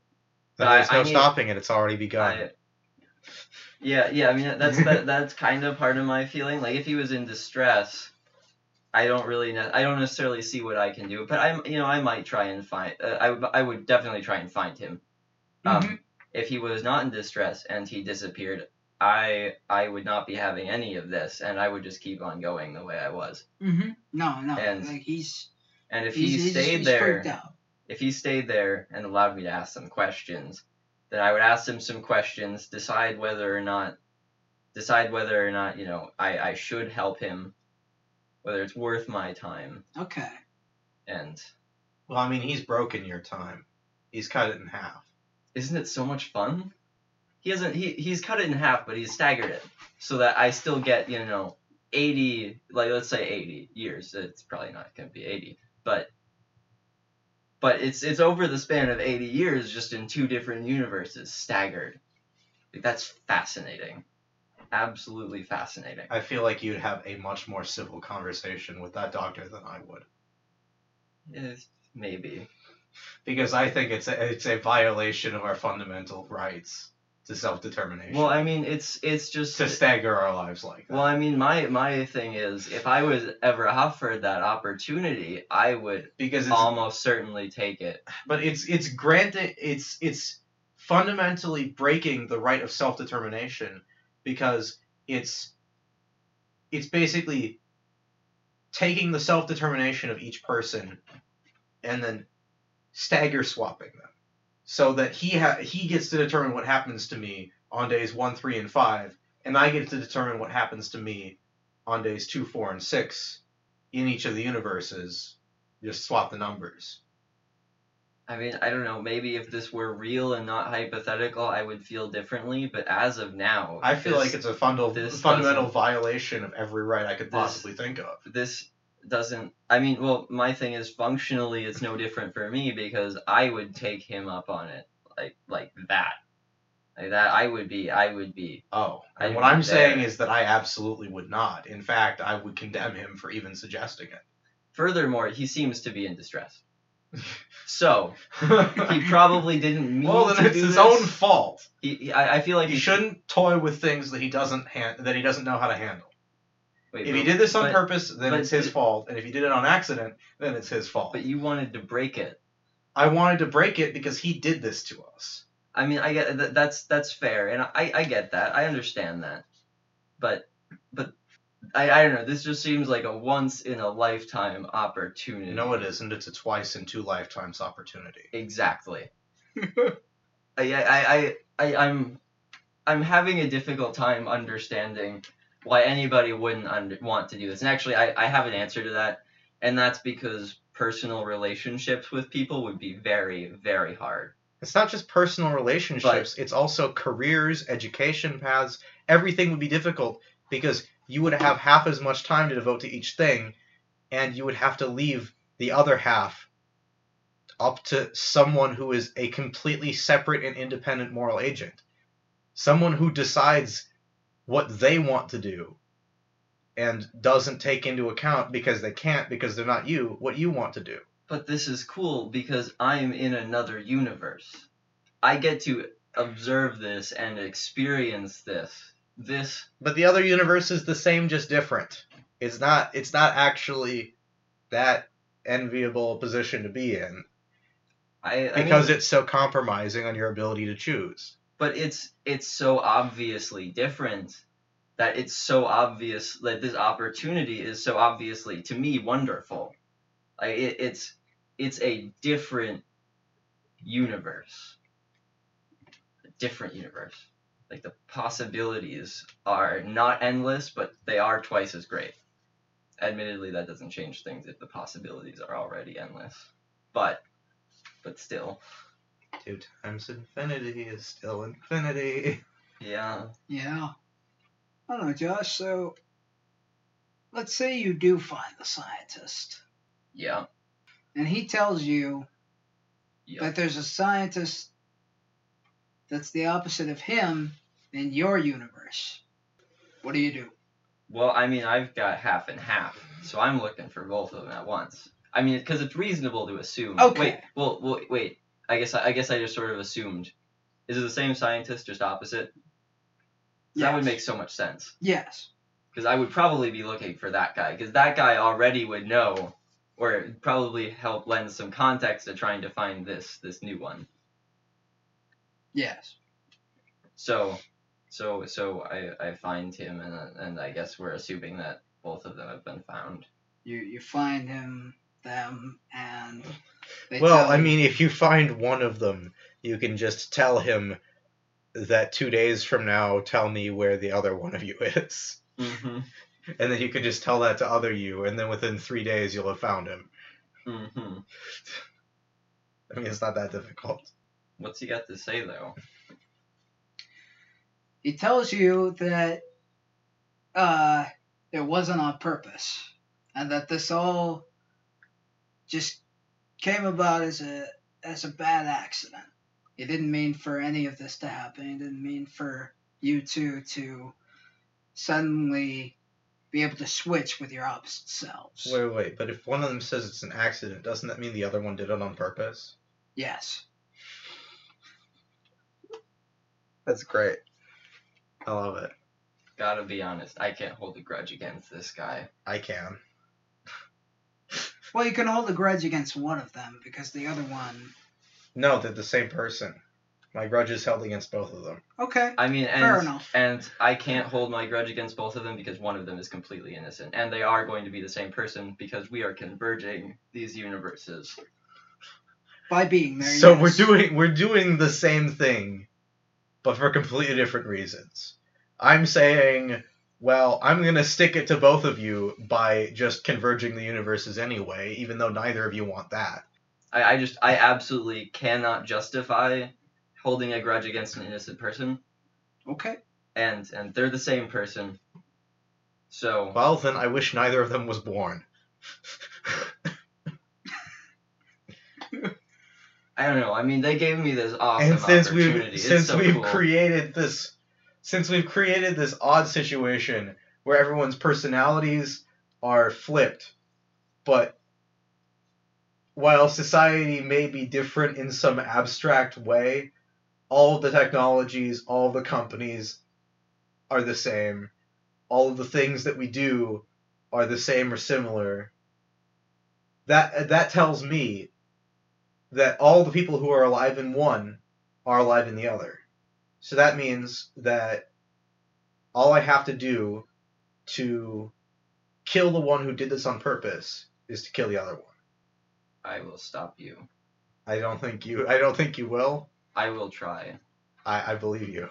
Then I- there's no I need- stopping it. It's already begun. I, yeah, yeah. I mean, that's that, that's kind of part of my feeling. Like, if he was in distress, I don't really, ne- I don't necessarily see what I can do. But I'm, you know, I might try and find. Uh, I I would definitely try and find him. Um, Mhm. If he was not in distress and he disappeared, I, I would not be having any of this, and I would just keep on going the way I was. Mm-hmm. No, no. And like he's And if he's, he stayed he's there, freaked out. if he stayed there and allowed me to ask some questions, then I would ask him some questions, decide whether or not, decide whether or not you know I, I should help him, whether it's worth my time, Okay. and Well, I mean, he's broken your time. He's cut it in half. Isn't it so much fun? He hasn't he he's cut it in half, but he's staggered it so that I still get you know eighty like let's say eighty years. It's probably not gonna be eighty, but but it's it's over the span of eighty years, just in two different universes, staggered. Like, that's fascinating, absolutely fascinating. I feel like you'd have a much more civil conversation with that doctor than I would, Eh, maybe. Because I think it's a, it's a violation of our fundamental rights to self determination. Well, I mean, it's it's just to stagger our lives like that. Well, I mean, my my thing is, if I was ever offered that opportunity, I would because it's almost certainly take it. but it's it's granted it's it's fundamentally breaking the right of self determination because it's it's basically taking the self determination of each person and then stagger swapping them so that he ha- he gets to determine what happens to me on days 1 3 and 5 and i get to determine what happens to me on days 2 4 and 6 in each of the universes just swap the numbers I mean, I don't know. Maybe if this were real and not hypothetical, I would feel differently. But as of now, i feel this, like it's a fundal, fundamental violation of every right i could This- possibly think of this doesn't. I mean, well, my thing is functionally, it's no different for me because I would take him up on it like like that, like that. I would be. I would be. Oh, and what I'm be saying is that I absolutely would not. In fact, I would condemn him for even suggesting it. Furthermore, he seems to be in distress. So he probably didn't mean well, then to it's his this. own fault. He, he- I, I feel like He shouldn't toy with things that he doesn't han- that he doesn't know how to handle. Wait, If he did this on but- purpose, then it's his th- fault, and if he did it on accident, then it's his fault. But you wanted to break it. I wanted to break it because he did this to us. I mean, I get that. That's that's fair, and I I get that. I understand that, but but I I don't know. This just seems like a once in a lifetime opportunity. No, it isn't. It's a twice in two lifetimes opportunity. Exactly. I, I, I, I, I'm, I'm having a difficult time understanding why anybody wouldn't under, want to do this. And actually, I, I have an answer to that, and that's because personal relationships with people would be very, very hard. It's not just personal relationships, it's also careers, education paths. Everything would be difficult because you would have half as much time to devote to each thing, and you would have to leave the other half up to someone who is a completely separate and independent moral agent. Someone who decides what they want to do and doesn't take into account because they can't because they're not you what you want to do. But this is cool because I'm in another universe. I get to observe this and experience this. This But the other universe is the same, just different. It's not. It's not actually that enviable position to be in I I because mean, it's so compromising on your ability to choose. But it's it's so obviously different that it's so obvious that this opportunity is so obviously to me wonderful. Like it, it's it's a different universe. A different universe. Like the possibilities are not endless, but they are twice as great. Admittedly, that doesn't change things if the possibilities are already endless. But but still. Two times infinity is still infinity. Yeah. Yeah. I don't know, Josh. So, let's say you do find the scientist, Yeah. and he tells you Yeah. that there's a scientist that's the opposite of him in your universe. What do you do? Well, I mean, I've got half and half, so I'm looking for both of them at once. I mean, because it's reasonable to assume. Okay. Wait. Well, well, wait. I guess I guess I just sort of assumed. Is it the same scientist, just opposite? That would make so much sense. Yes. Because I would probably be looking for that guy, because that guy already would know, or probably help lend some context to trying to find this this new one. Yes. So, so so I I find him, and and I guess we're assuming that both of them have been found. You you find him, them, and they well, tell I you- mean, if you find one of them, you can just tell him that two days from now, tell me where the other one of you is. Mm-hmm. And then you can just tell that to other you, and then within three days, you'll have found him. Mm-hmm. I mean, it's not that difficult. What's he got to say though? he tells you that uh, it wasn't on purpose, and that this all just came about as a as a bad accident. He didn't mean for any of this to happen. He didn't mean for you two to suddenly be able to switch with your opposite selves. Wait, wait, but if one of them says it's an accident, doesn't that mean the other one did it on purpose? Yes. That's great. I love it. Gotta be honest, I can't hold a grudge against this guy. I can. Well, you can hold a grudge against one of them because the other one. No, they're the same person. My grudge is held against both of them. Okay. I mean, Fair and enough. and I can't hold my grudge against both of them because one of them is completely innocent, and they are going to be the same person because we are converging these universes. By being there. So yes. we're doing we're doing the same thing, but for completely different reasons. I'm saying, well, I'm gonna stick it to both of you by just converging the universes anyway, even though neither of you want that. I, I just I absolutely cannot justify holding a grudge against an innocent person, Okay. and and they're the same person. So Well, then I wish neither of them was born. I don't know. I mean, they gave me this awesome and since opportunity. we've It's since so we've cool. created this since we've created this odd situation where everyone's personalities are flipped but while society may be different in some abstract way all of the technologies all of the companies are the same all of the things that we do are the same or similar that that tells me that all the people who are alive in one are alive in the other. So that means that all I have to do to kill the one who did this on purpose is to kill the other one. I will stop you. I don't think you I don't think you will. I will try. I, I believe you.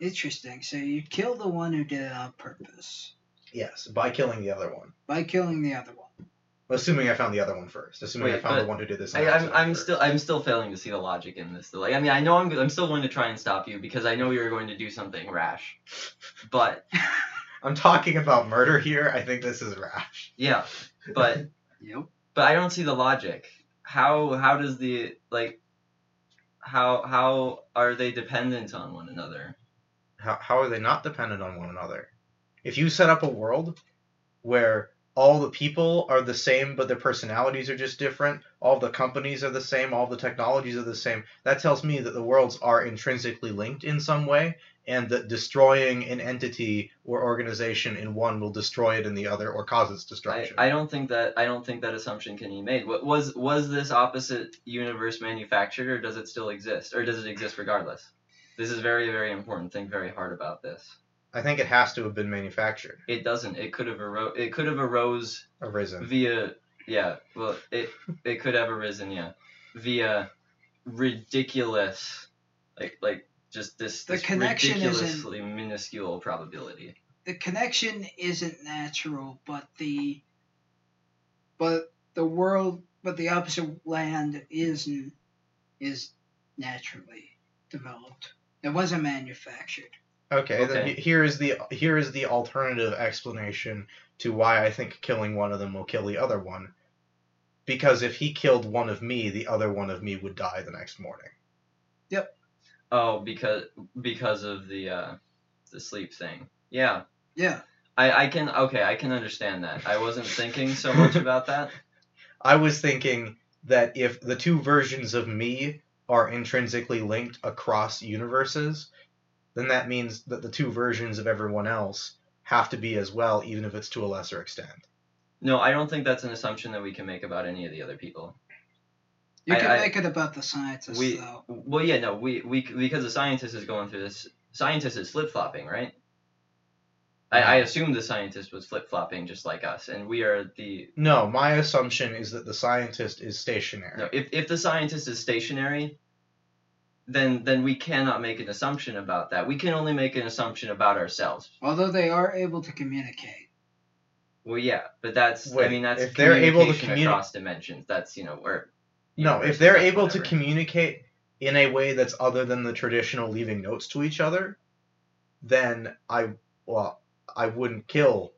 Interesting. So you kill the one who did it on purpose Yes, by killing the other one. by killing the other one. Assuming I found the other one first. Assuming I found the one who did this. on I, I'm, I'm still I'm still failing to see the logic in this. Though. Like I mean I know I'm I'm still going to try and stop you because I know you're going to do something rash. But I'm talking about murder here. I think this is rash. yeah, but Yep. but I don't see the logic. How how does the like how how are they dependent on one another? How, how are they not dependent on one another? If you set up a world where all the people are the same but their personalities are just different, all the companies are the same, all the technologies are the same, that tells me that the worlds are intrinsically linked in some way and that destroying an entity or organization in one will destroy it in the other or cause its I, destruction. I don't think that I don't think that assumption can be made. What was was this opposite universe manufactured or does it still exist or does it exist regardless? This is very very important. Think very hard about this. I think it has to have been manufactured, It doesn't. It could have aro- It could have arose arisen. via yeah. Well, it it could have arisen yeah via ridiculous like like just this, The this connection isn't- ridiculously minuscule probability. The connection isn't natural, but the but the world but the opposite land is n- is naturally developed. It wasn't manufactured. Okay, Okay. he- here is the here is the alternative explanation to why I think killing one of them will kill the other one. Because if he killed one of me, the other one of me would die the next morning. Yep. Oh, because because of the uh the sleep thing. Yeah. Yeah. I, I can okay, I can understand that. I wasn't thinking so much about that. I was thinking that if the two versions of me are intrinsically linked across universes, then that means that the two versions of everyone else have to be as well, even if it's to a lesser extent. No, I don't think that's an assumption that we can make about any of the other people. You I- can I- make it about the scientists we though. well yeah no we we because the scientist is going through this scientist is flip flopping right I, I assume the scientist was flip flopping just like us and we are the No, my assumption is that the scientist is stationary. no if, if the scientist is stationary then then we cannot make an assumption about that we can only make an assumption about ourselves Although they are able to communicate. well yeah but that's I mean that's if they're able to communicate across dimensions that's you know where No, if they're that's able to communicate in a way that's other than the traditional leaving notes to each other, then I well, I wouldn't kill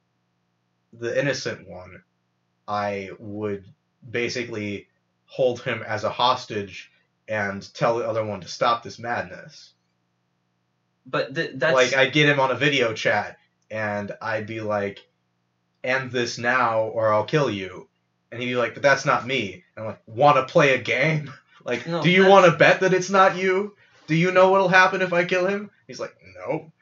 the innocent one. I would basically hold him as a hostage and tell the other one to stop this madness. but th- that's Like I'd get him on a video chat and I'd be like, "End this now, or I'll kill you." And he'd be like, "But that's not me." And I'm like, "Want to play a game? Like, No, do you want to bet that it's not you? Do you know what'll happen if I kill him?" He's like, "No."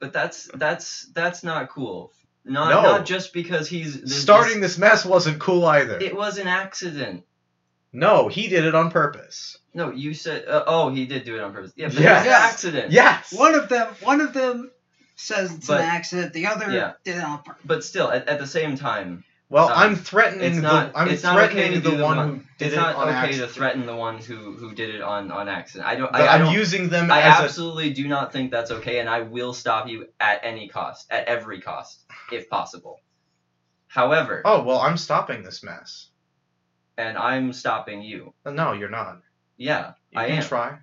but that's that's that's not cool not No. not just because he's Starting this mess wasn't cool either. it was an accident No, he did it on purpose. No, you said. Uh, oh, he did do it on purpose. Yeah, but Yes. it was an accident. Yes. One of them, one of them says it's But- an accident. The other Yeah. did it on purpose. But still, at, at the same time, Well, Uh, I'm threatening it's the not. I'm it's not okay threatening to the do one one- who did It's it not on okay accident. to threaten the one who who did it on on accident. I don't. But I, I I'm don't. using them I as a absolutely do not think that's okay, and I will stop you at any cost, at every cost, if possible. However, Oh well, I'm stopping this mess. And I'm stopping you. Uh, no, you're not. Yeah, You I can am. try.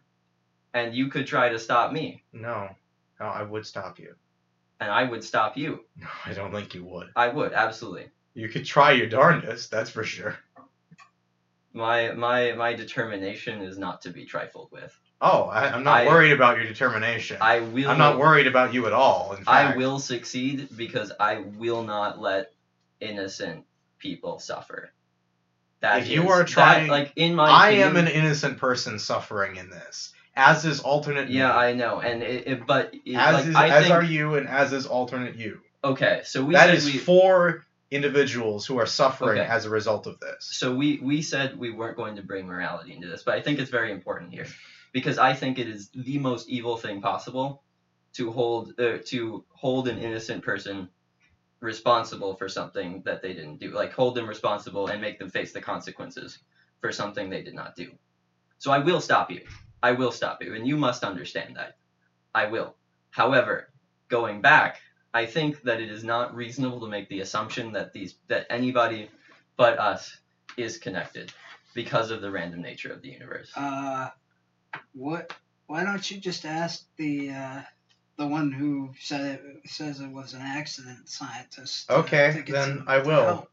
and you could try to stop me, No, no, I would stop you. and I would stop you. No, I don't think you would. I would absolutely. You could try your darndest, that's for sure. My my my determination is not to be trifled with. Oh, I, I'm not I- worried about your determination. I will. I'm not worried about you at all. In fact, I will succeed because I will not let innocent people suffer. That If you is- are that, trying- like in my, I am an innocent person suffering in this, as is alternate. Yeah, me. I know, and it, it but it, as like is I as think are you, and as is alternate you. okay. So we That said is we four individuals who are suffering Okay. as a result of this. so we we said we weren't going to bring morality into this, but I think it's very important here because I think it is the most evil thing possible to hold uh, to hold an innocent person responsible for something that they didn't do. Like hold them responsible and make them face the consequences for something they did not do. So I will stop you. I will stop you, and you must understand that. I will. However, going back, I think that it is not reasonable to make the assumption that these that anybody but us is connected because of the random nature of the universe. Uh, what? Why don't you just ask the uh, the one who said it says it was an accident scientist? Okay, to then I will. help?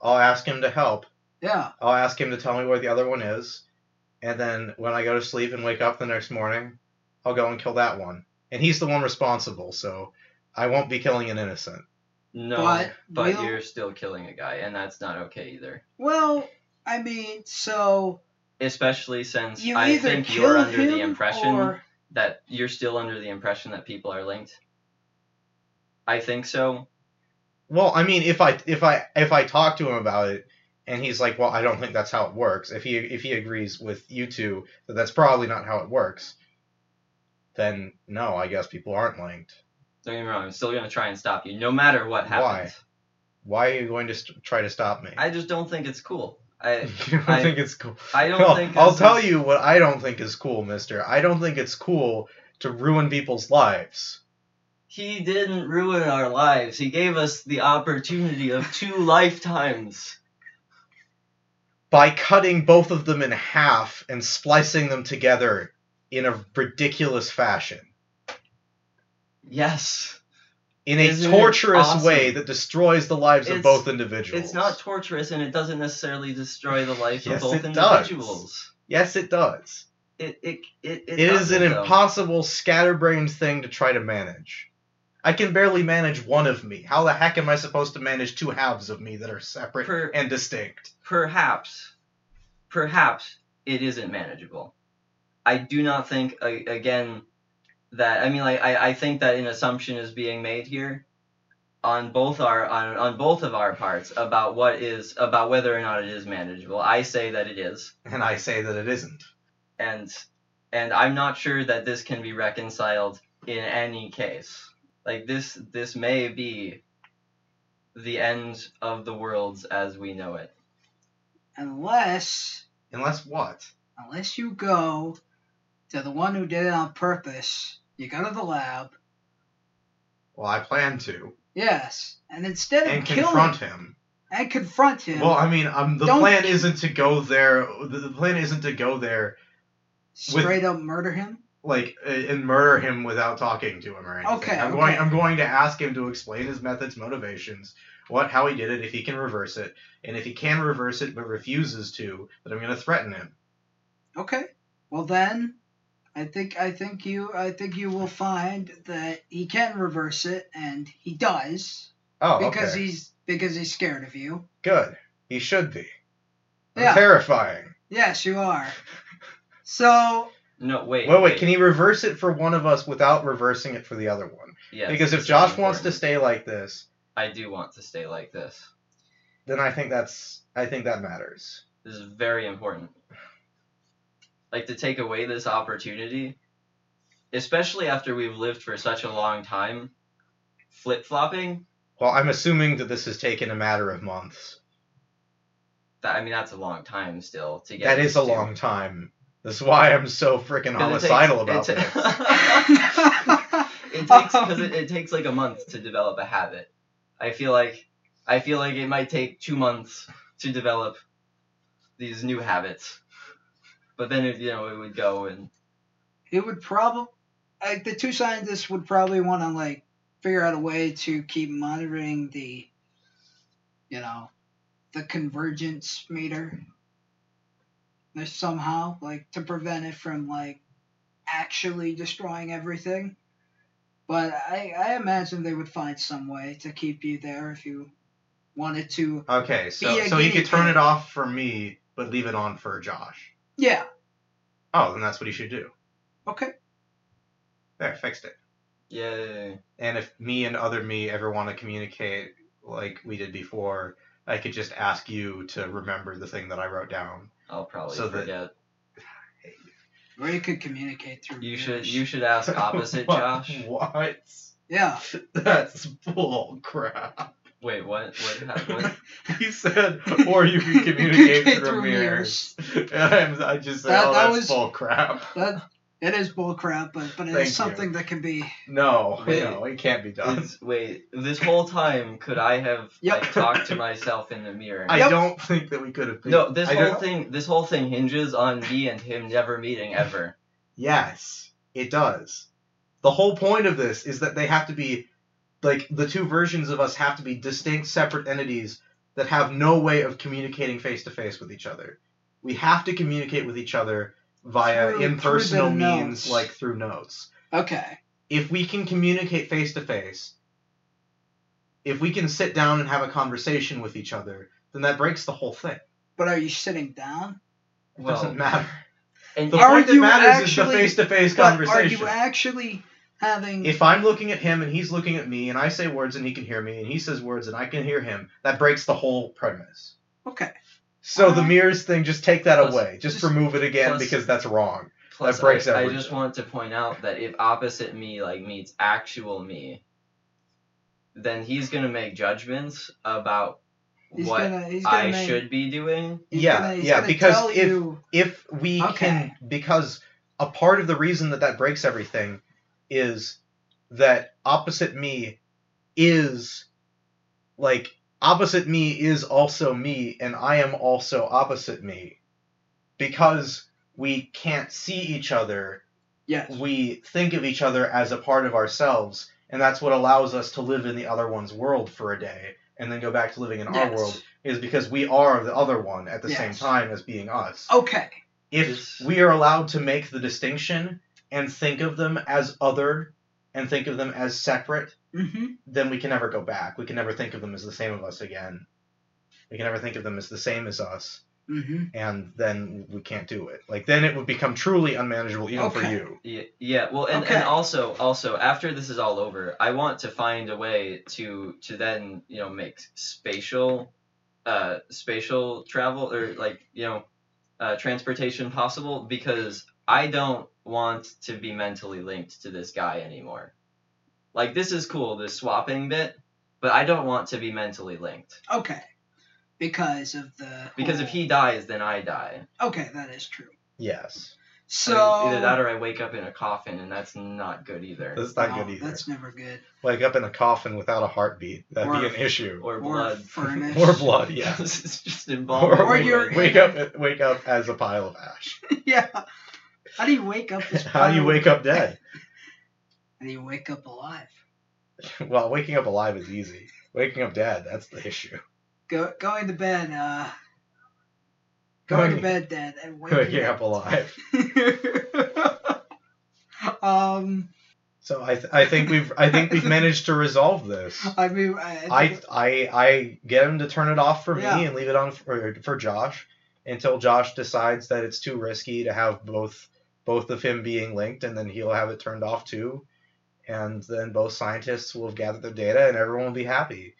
I'll ask him to help. Yeah. I'll ask him to tell me where the other one is, and then when I go to sleep and wake up the next morning, I'll go and kill that one. And he's the one responsible, so I won't be killing an innocent. no, but but, we'll- you're still killing a guy, and that's not okay either. Well, I mean, so Especially since I think you're under him the impression or that you're still under the impression that people are linked. I think so. Well, I mean, if I if I if I talk to him about it, and he's like, "Well, I don't think that's how it works," if he if he agrees with you two that that's probably not how it works, then no, I guess people aren't linked. Don't get me wrong. I'm still gonna try and stop you, no matter what Why? happens. Why are you going to st- try to stop me? I just don't think it's cool. I you don't I- think it's cool? I don't Well, think. I'll tell is- you what I don't think is cool, Mister. I don't think it's cool to ruin people's lives. He didn't ruin our lives. He gave us the opportunity of two lifetimes. by cutting both of them in half and splicing them together in a ridiculous fashion. Yes. In a Isn't it torturous awesome? way that destroys the lives of It's- both individuals. It's not torturous and it doesn't necessarily destroy the life Yes, of both it does. individuals. Yes, it does. It it it, it, it is an doesn't, though. impossible scatterbrained thing to try to manage. I can barely manage one of me. How the heck am I supposed to manage two halves of me that are separate Per- and distinct? perhaps, perhaps it isn't manageable. I do not think a- again that I mean like I, I think that an assumption is being made here on both our on, on both of our parts about what is about whether or not it is manageable. I say that it is, And I say that it isn't. and and I'm not sure that this can be reconciled in any case. Like this this may be the end of the worlds as we know it. unless Unless what? unless you go to the one who did it on purpose, you go to the lab. Well, I plan to. Yes, and instead of And killing confront him. and confront him, Well, I mean, um, the Don't- plan isn't to go there. The, the plan isn't to go there, straight up murder him. like, uh, and murder him without talking to him or anything. Okay, I'm going. okay. I'm going to ask him to explain his methods, motivations, what, how he did it, if he can reverse it, and if he can reverse it but refuses to, then I'm going to threaten him. Okay. Well then, I think I think you I think you will find that he can reverse it, and he does Oh, because okay. he's because he's scared of you. Good. He should be. I'm Yeah. Terrifying. Yes, you are. So No, wait. Wait, wait. Can he reverse it for one of us without reversing it for the other one? Yes, because if this is Josh wants to stay like this, I do want to stay like this. then I think that's. I think that matters. This is very important. Like to take away this opportunity, especially after we've lived for such a long time, flip flopping. Well, I'm assuming that this has taken a matter of months. That I mean, that's a long time still to get. That is a to. long time. That's why I'm so freaking homicidal takes- about it this. it takes because it, it takes like a month to develop a habit. I feel like I feel like it might take two months to develop these new habits, but then it, you know it would go and it would probably like the two scientists would probably want to like figure out a way to keep monitoring the you know the convergence meter There's somehow like to prevent it from like actually destroying everything but I, I imagine they would find some way to keep you there if you wanted to Okay, so so he could turn pig. it off for me, but leave it on for Josh. Yeah Oh, then that's what he should do. okay There, fixed it. yay. And if me and other me ever want to communicate like we did before, I could just ask you to remember the thing that I wrote down. I'll probably So that- forget. or you could communicate through You should you should ask opposite What- Josh. What? yeah That's bull crap. Wait, what? What? happened? What? He said, or you can communicate through, Through mirrors. And I'm- just said, That- oh, that that's was- bull crap. That it is bullcrap, but but Thank you. it's something that can be. No, Wait. no, it can't be done. Is- wait, this whole time could I have Yep. like talked to myself in the mirror? I Yep. don't think that we could have. No, this I whole thing this whole thing hinges on me and him never meeting ever. Yes, it does. The whole point of this is that they have to be, like, the two versions of us have to be distinct, separate entities that have no way of communicating face to face with each other. We have to communicate with each other via Through- through impersonal the means, notes. like through notes. Okay. If we can communicate face to face, if we can sit down and have a conversation with each other, then that breaks the whole thing. But are you sitting down? It Well, doesn't matter. And The Are point that you matters is the face to face conversation. are you actually having? If I'm looking at him and he's looking at me and I say words and he can hear me and he says words and I can hear him, that breaks the whole premise. okay. So the mirrors thing, just take that Plus- away. Just, just- remove it again plus- because that's wrong. plus, breaks I, I just want to point out that if opposite me like meets actual me, then he's gonna make judgments about He's what gonna. He's gonna I make, should be doing. Yeah, gonna, he's yeah, gonna because tell if- you. If we Okay. can, because a part of the reason that that breaks everything is that opposite me is like opposite me is also me and I am also opposite me because we can't see each other Yes. we think of each other as a part of ourselves, and that's what allows us to live in the other one's world for a day and then go back to living in our Yes. world, is because we are the other one at the same time as being us. Okay. If we are allowed to make the distinction and think of them as other and think of them as separate, Mm-hmm. then we can never go back. We can never think of them as the same of us again. We can never think of them as the same as us, Mm-hmm. and then we can't do it. Like then it would become truly unmanageable even for you. Yeah, yeah. Well, and, Okay. and also, also after this is all over, I want to find a way to to then you know make spatial, uh, spatial travel or like you know, uh, transportation possible because I don't want to be mentally linked to this guy anymore. Like this is cool, this swapping bit, but I don't want to be mentally linked Okay. Because of the. because if he dies, then I die. Okay, that is true. Yes. I mean, So. either that or I wake up in a coffin, and that's not good either. That's not No, good either. That's never good. Wake up in a coffin without a heartbeat. That'd Or- be an issue. Or Or blood. furnace. Or blood, yeah. it's just Or. Or wake, you're- wake up wake up as a pile of ash. yeah. How do you wake up? This How do you wake up dead? How do you wake up alive? well, waking up alive is easy. Waking up dead, that's the issue. Go going to bed. Uh. Going to bed dead and waking, Waking up alive. um. So I, th- I think we've I think we've managed to resolve this. I mean, I, I I I get him to turn it off for me Yeah. and leave it on for, for Josh until Josh decides that it's too risky to have both both of him being linked, and then he'll have it turned off too, and then both scientists will have gathered their data and everyone will be happy.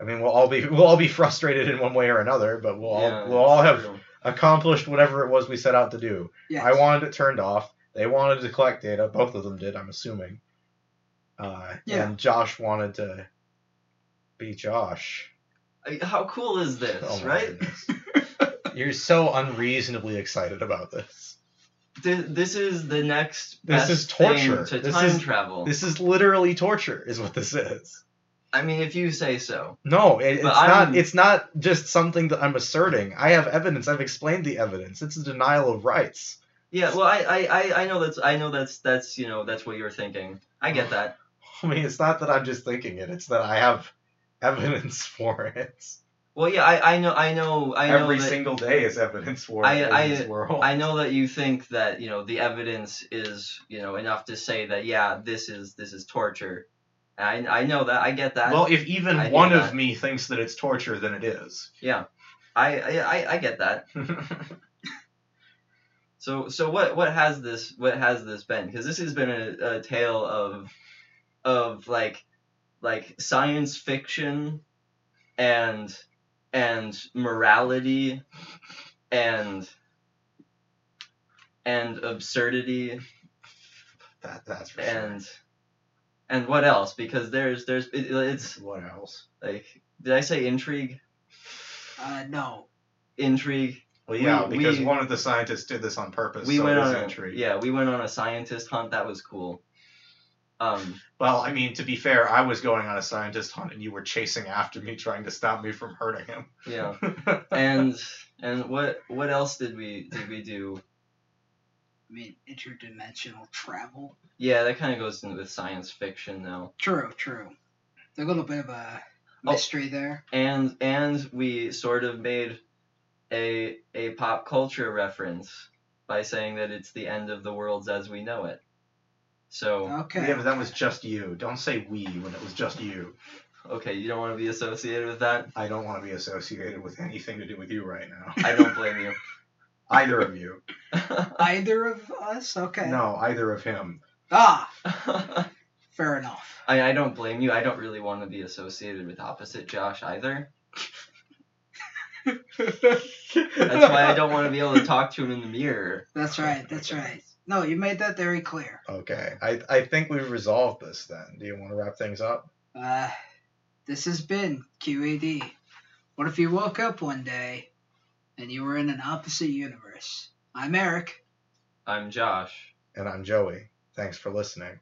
I mean, we'll all be we'll all be frustrated in one way or another, but we'll Yeah, all we'll all have true. accomplished whatever it was we set out to do. Yes. I wanted it turned off. They wanted to collect data. Both of them did, I'm assuming. Uh, Yeah. And Josh wanted to be Josh. How cool is this, Oh right? You're so unreasonably excited about this. Th- This is the next This best is torture. thing to This time is- travel. This is literally torture, is what this is. I mean, if you say so. No, it, it's I'm- not. It's not just something that I'm asserting. I have evidence. I've explained the evidence. It's a denial of rights. Yeah, well, I, I, I, I know that's I know that's that's you know that's what you're thinking. I get that. I mean, it's not that I'm just thinking it. It's that I have evidence for it. Well, yeah, I, I know I know I know Every that, single day is evidence for I- in I- this world. I know that you think that you know the evidence is you know enough to say that yeah this is this is torture. I I know that I get that. well, if even I one that. of me thinks that it's torture, then it is. yeah, I, I I- I get that. So so what what has this what has this been? Because this has been a, a tale of of like like science fiction and and morality and and absurdity that, that's for sure. and and what else? Because there's there's it, it's what else? like did I say intrigue? Uh, no. Intrigue. Well, yeah, We- because we- one of the scientists did this on purpose. we so went it is on a, intrigue. yeah we went on a scientist hunt. That was cool. Um. Well, I mean, to be fair, I was going on a scientist hunt, and you were chasing after me, trying to stop me from hurting him. Yeah. and and what what else did we did we do? I mean, interdimensional travel. Yeah, that kind of goes into with science fiction now. True, true. A little bit of a Oh. mystery there. And and we sort of made a a pop culture reference by saying that it's the end of the worlds as we know it. So Okay. yeah, but that was just you. Don't say we when it was just you. okay, you don't want to be associated with that. I don't want to be associated with anything to do with you right now. I don't blame you. Either of you. Either of us? Okay. No, either of him. Ah, fair enough. I, I don't blame you. I don't really want to be associated with opposite Josh either. That's why I don't want to be able to talk to him in the mirror. That's right. That's right. No, you made that very clear. Okay, I, I think we've resolved this then. Do you want to wrap things up? Uh, this has been QAD. What if you woke up one day and you were in an opposite universe? I'm Eric. I'm Josh. And I'm Joey. Thanks for listening.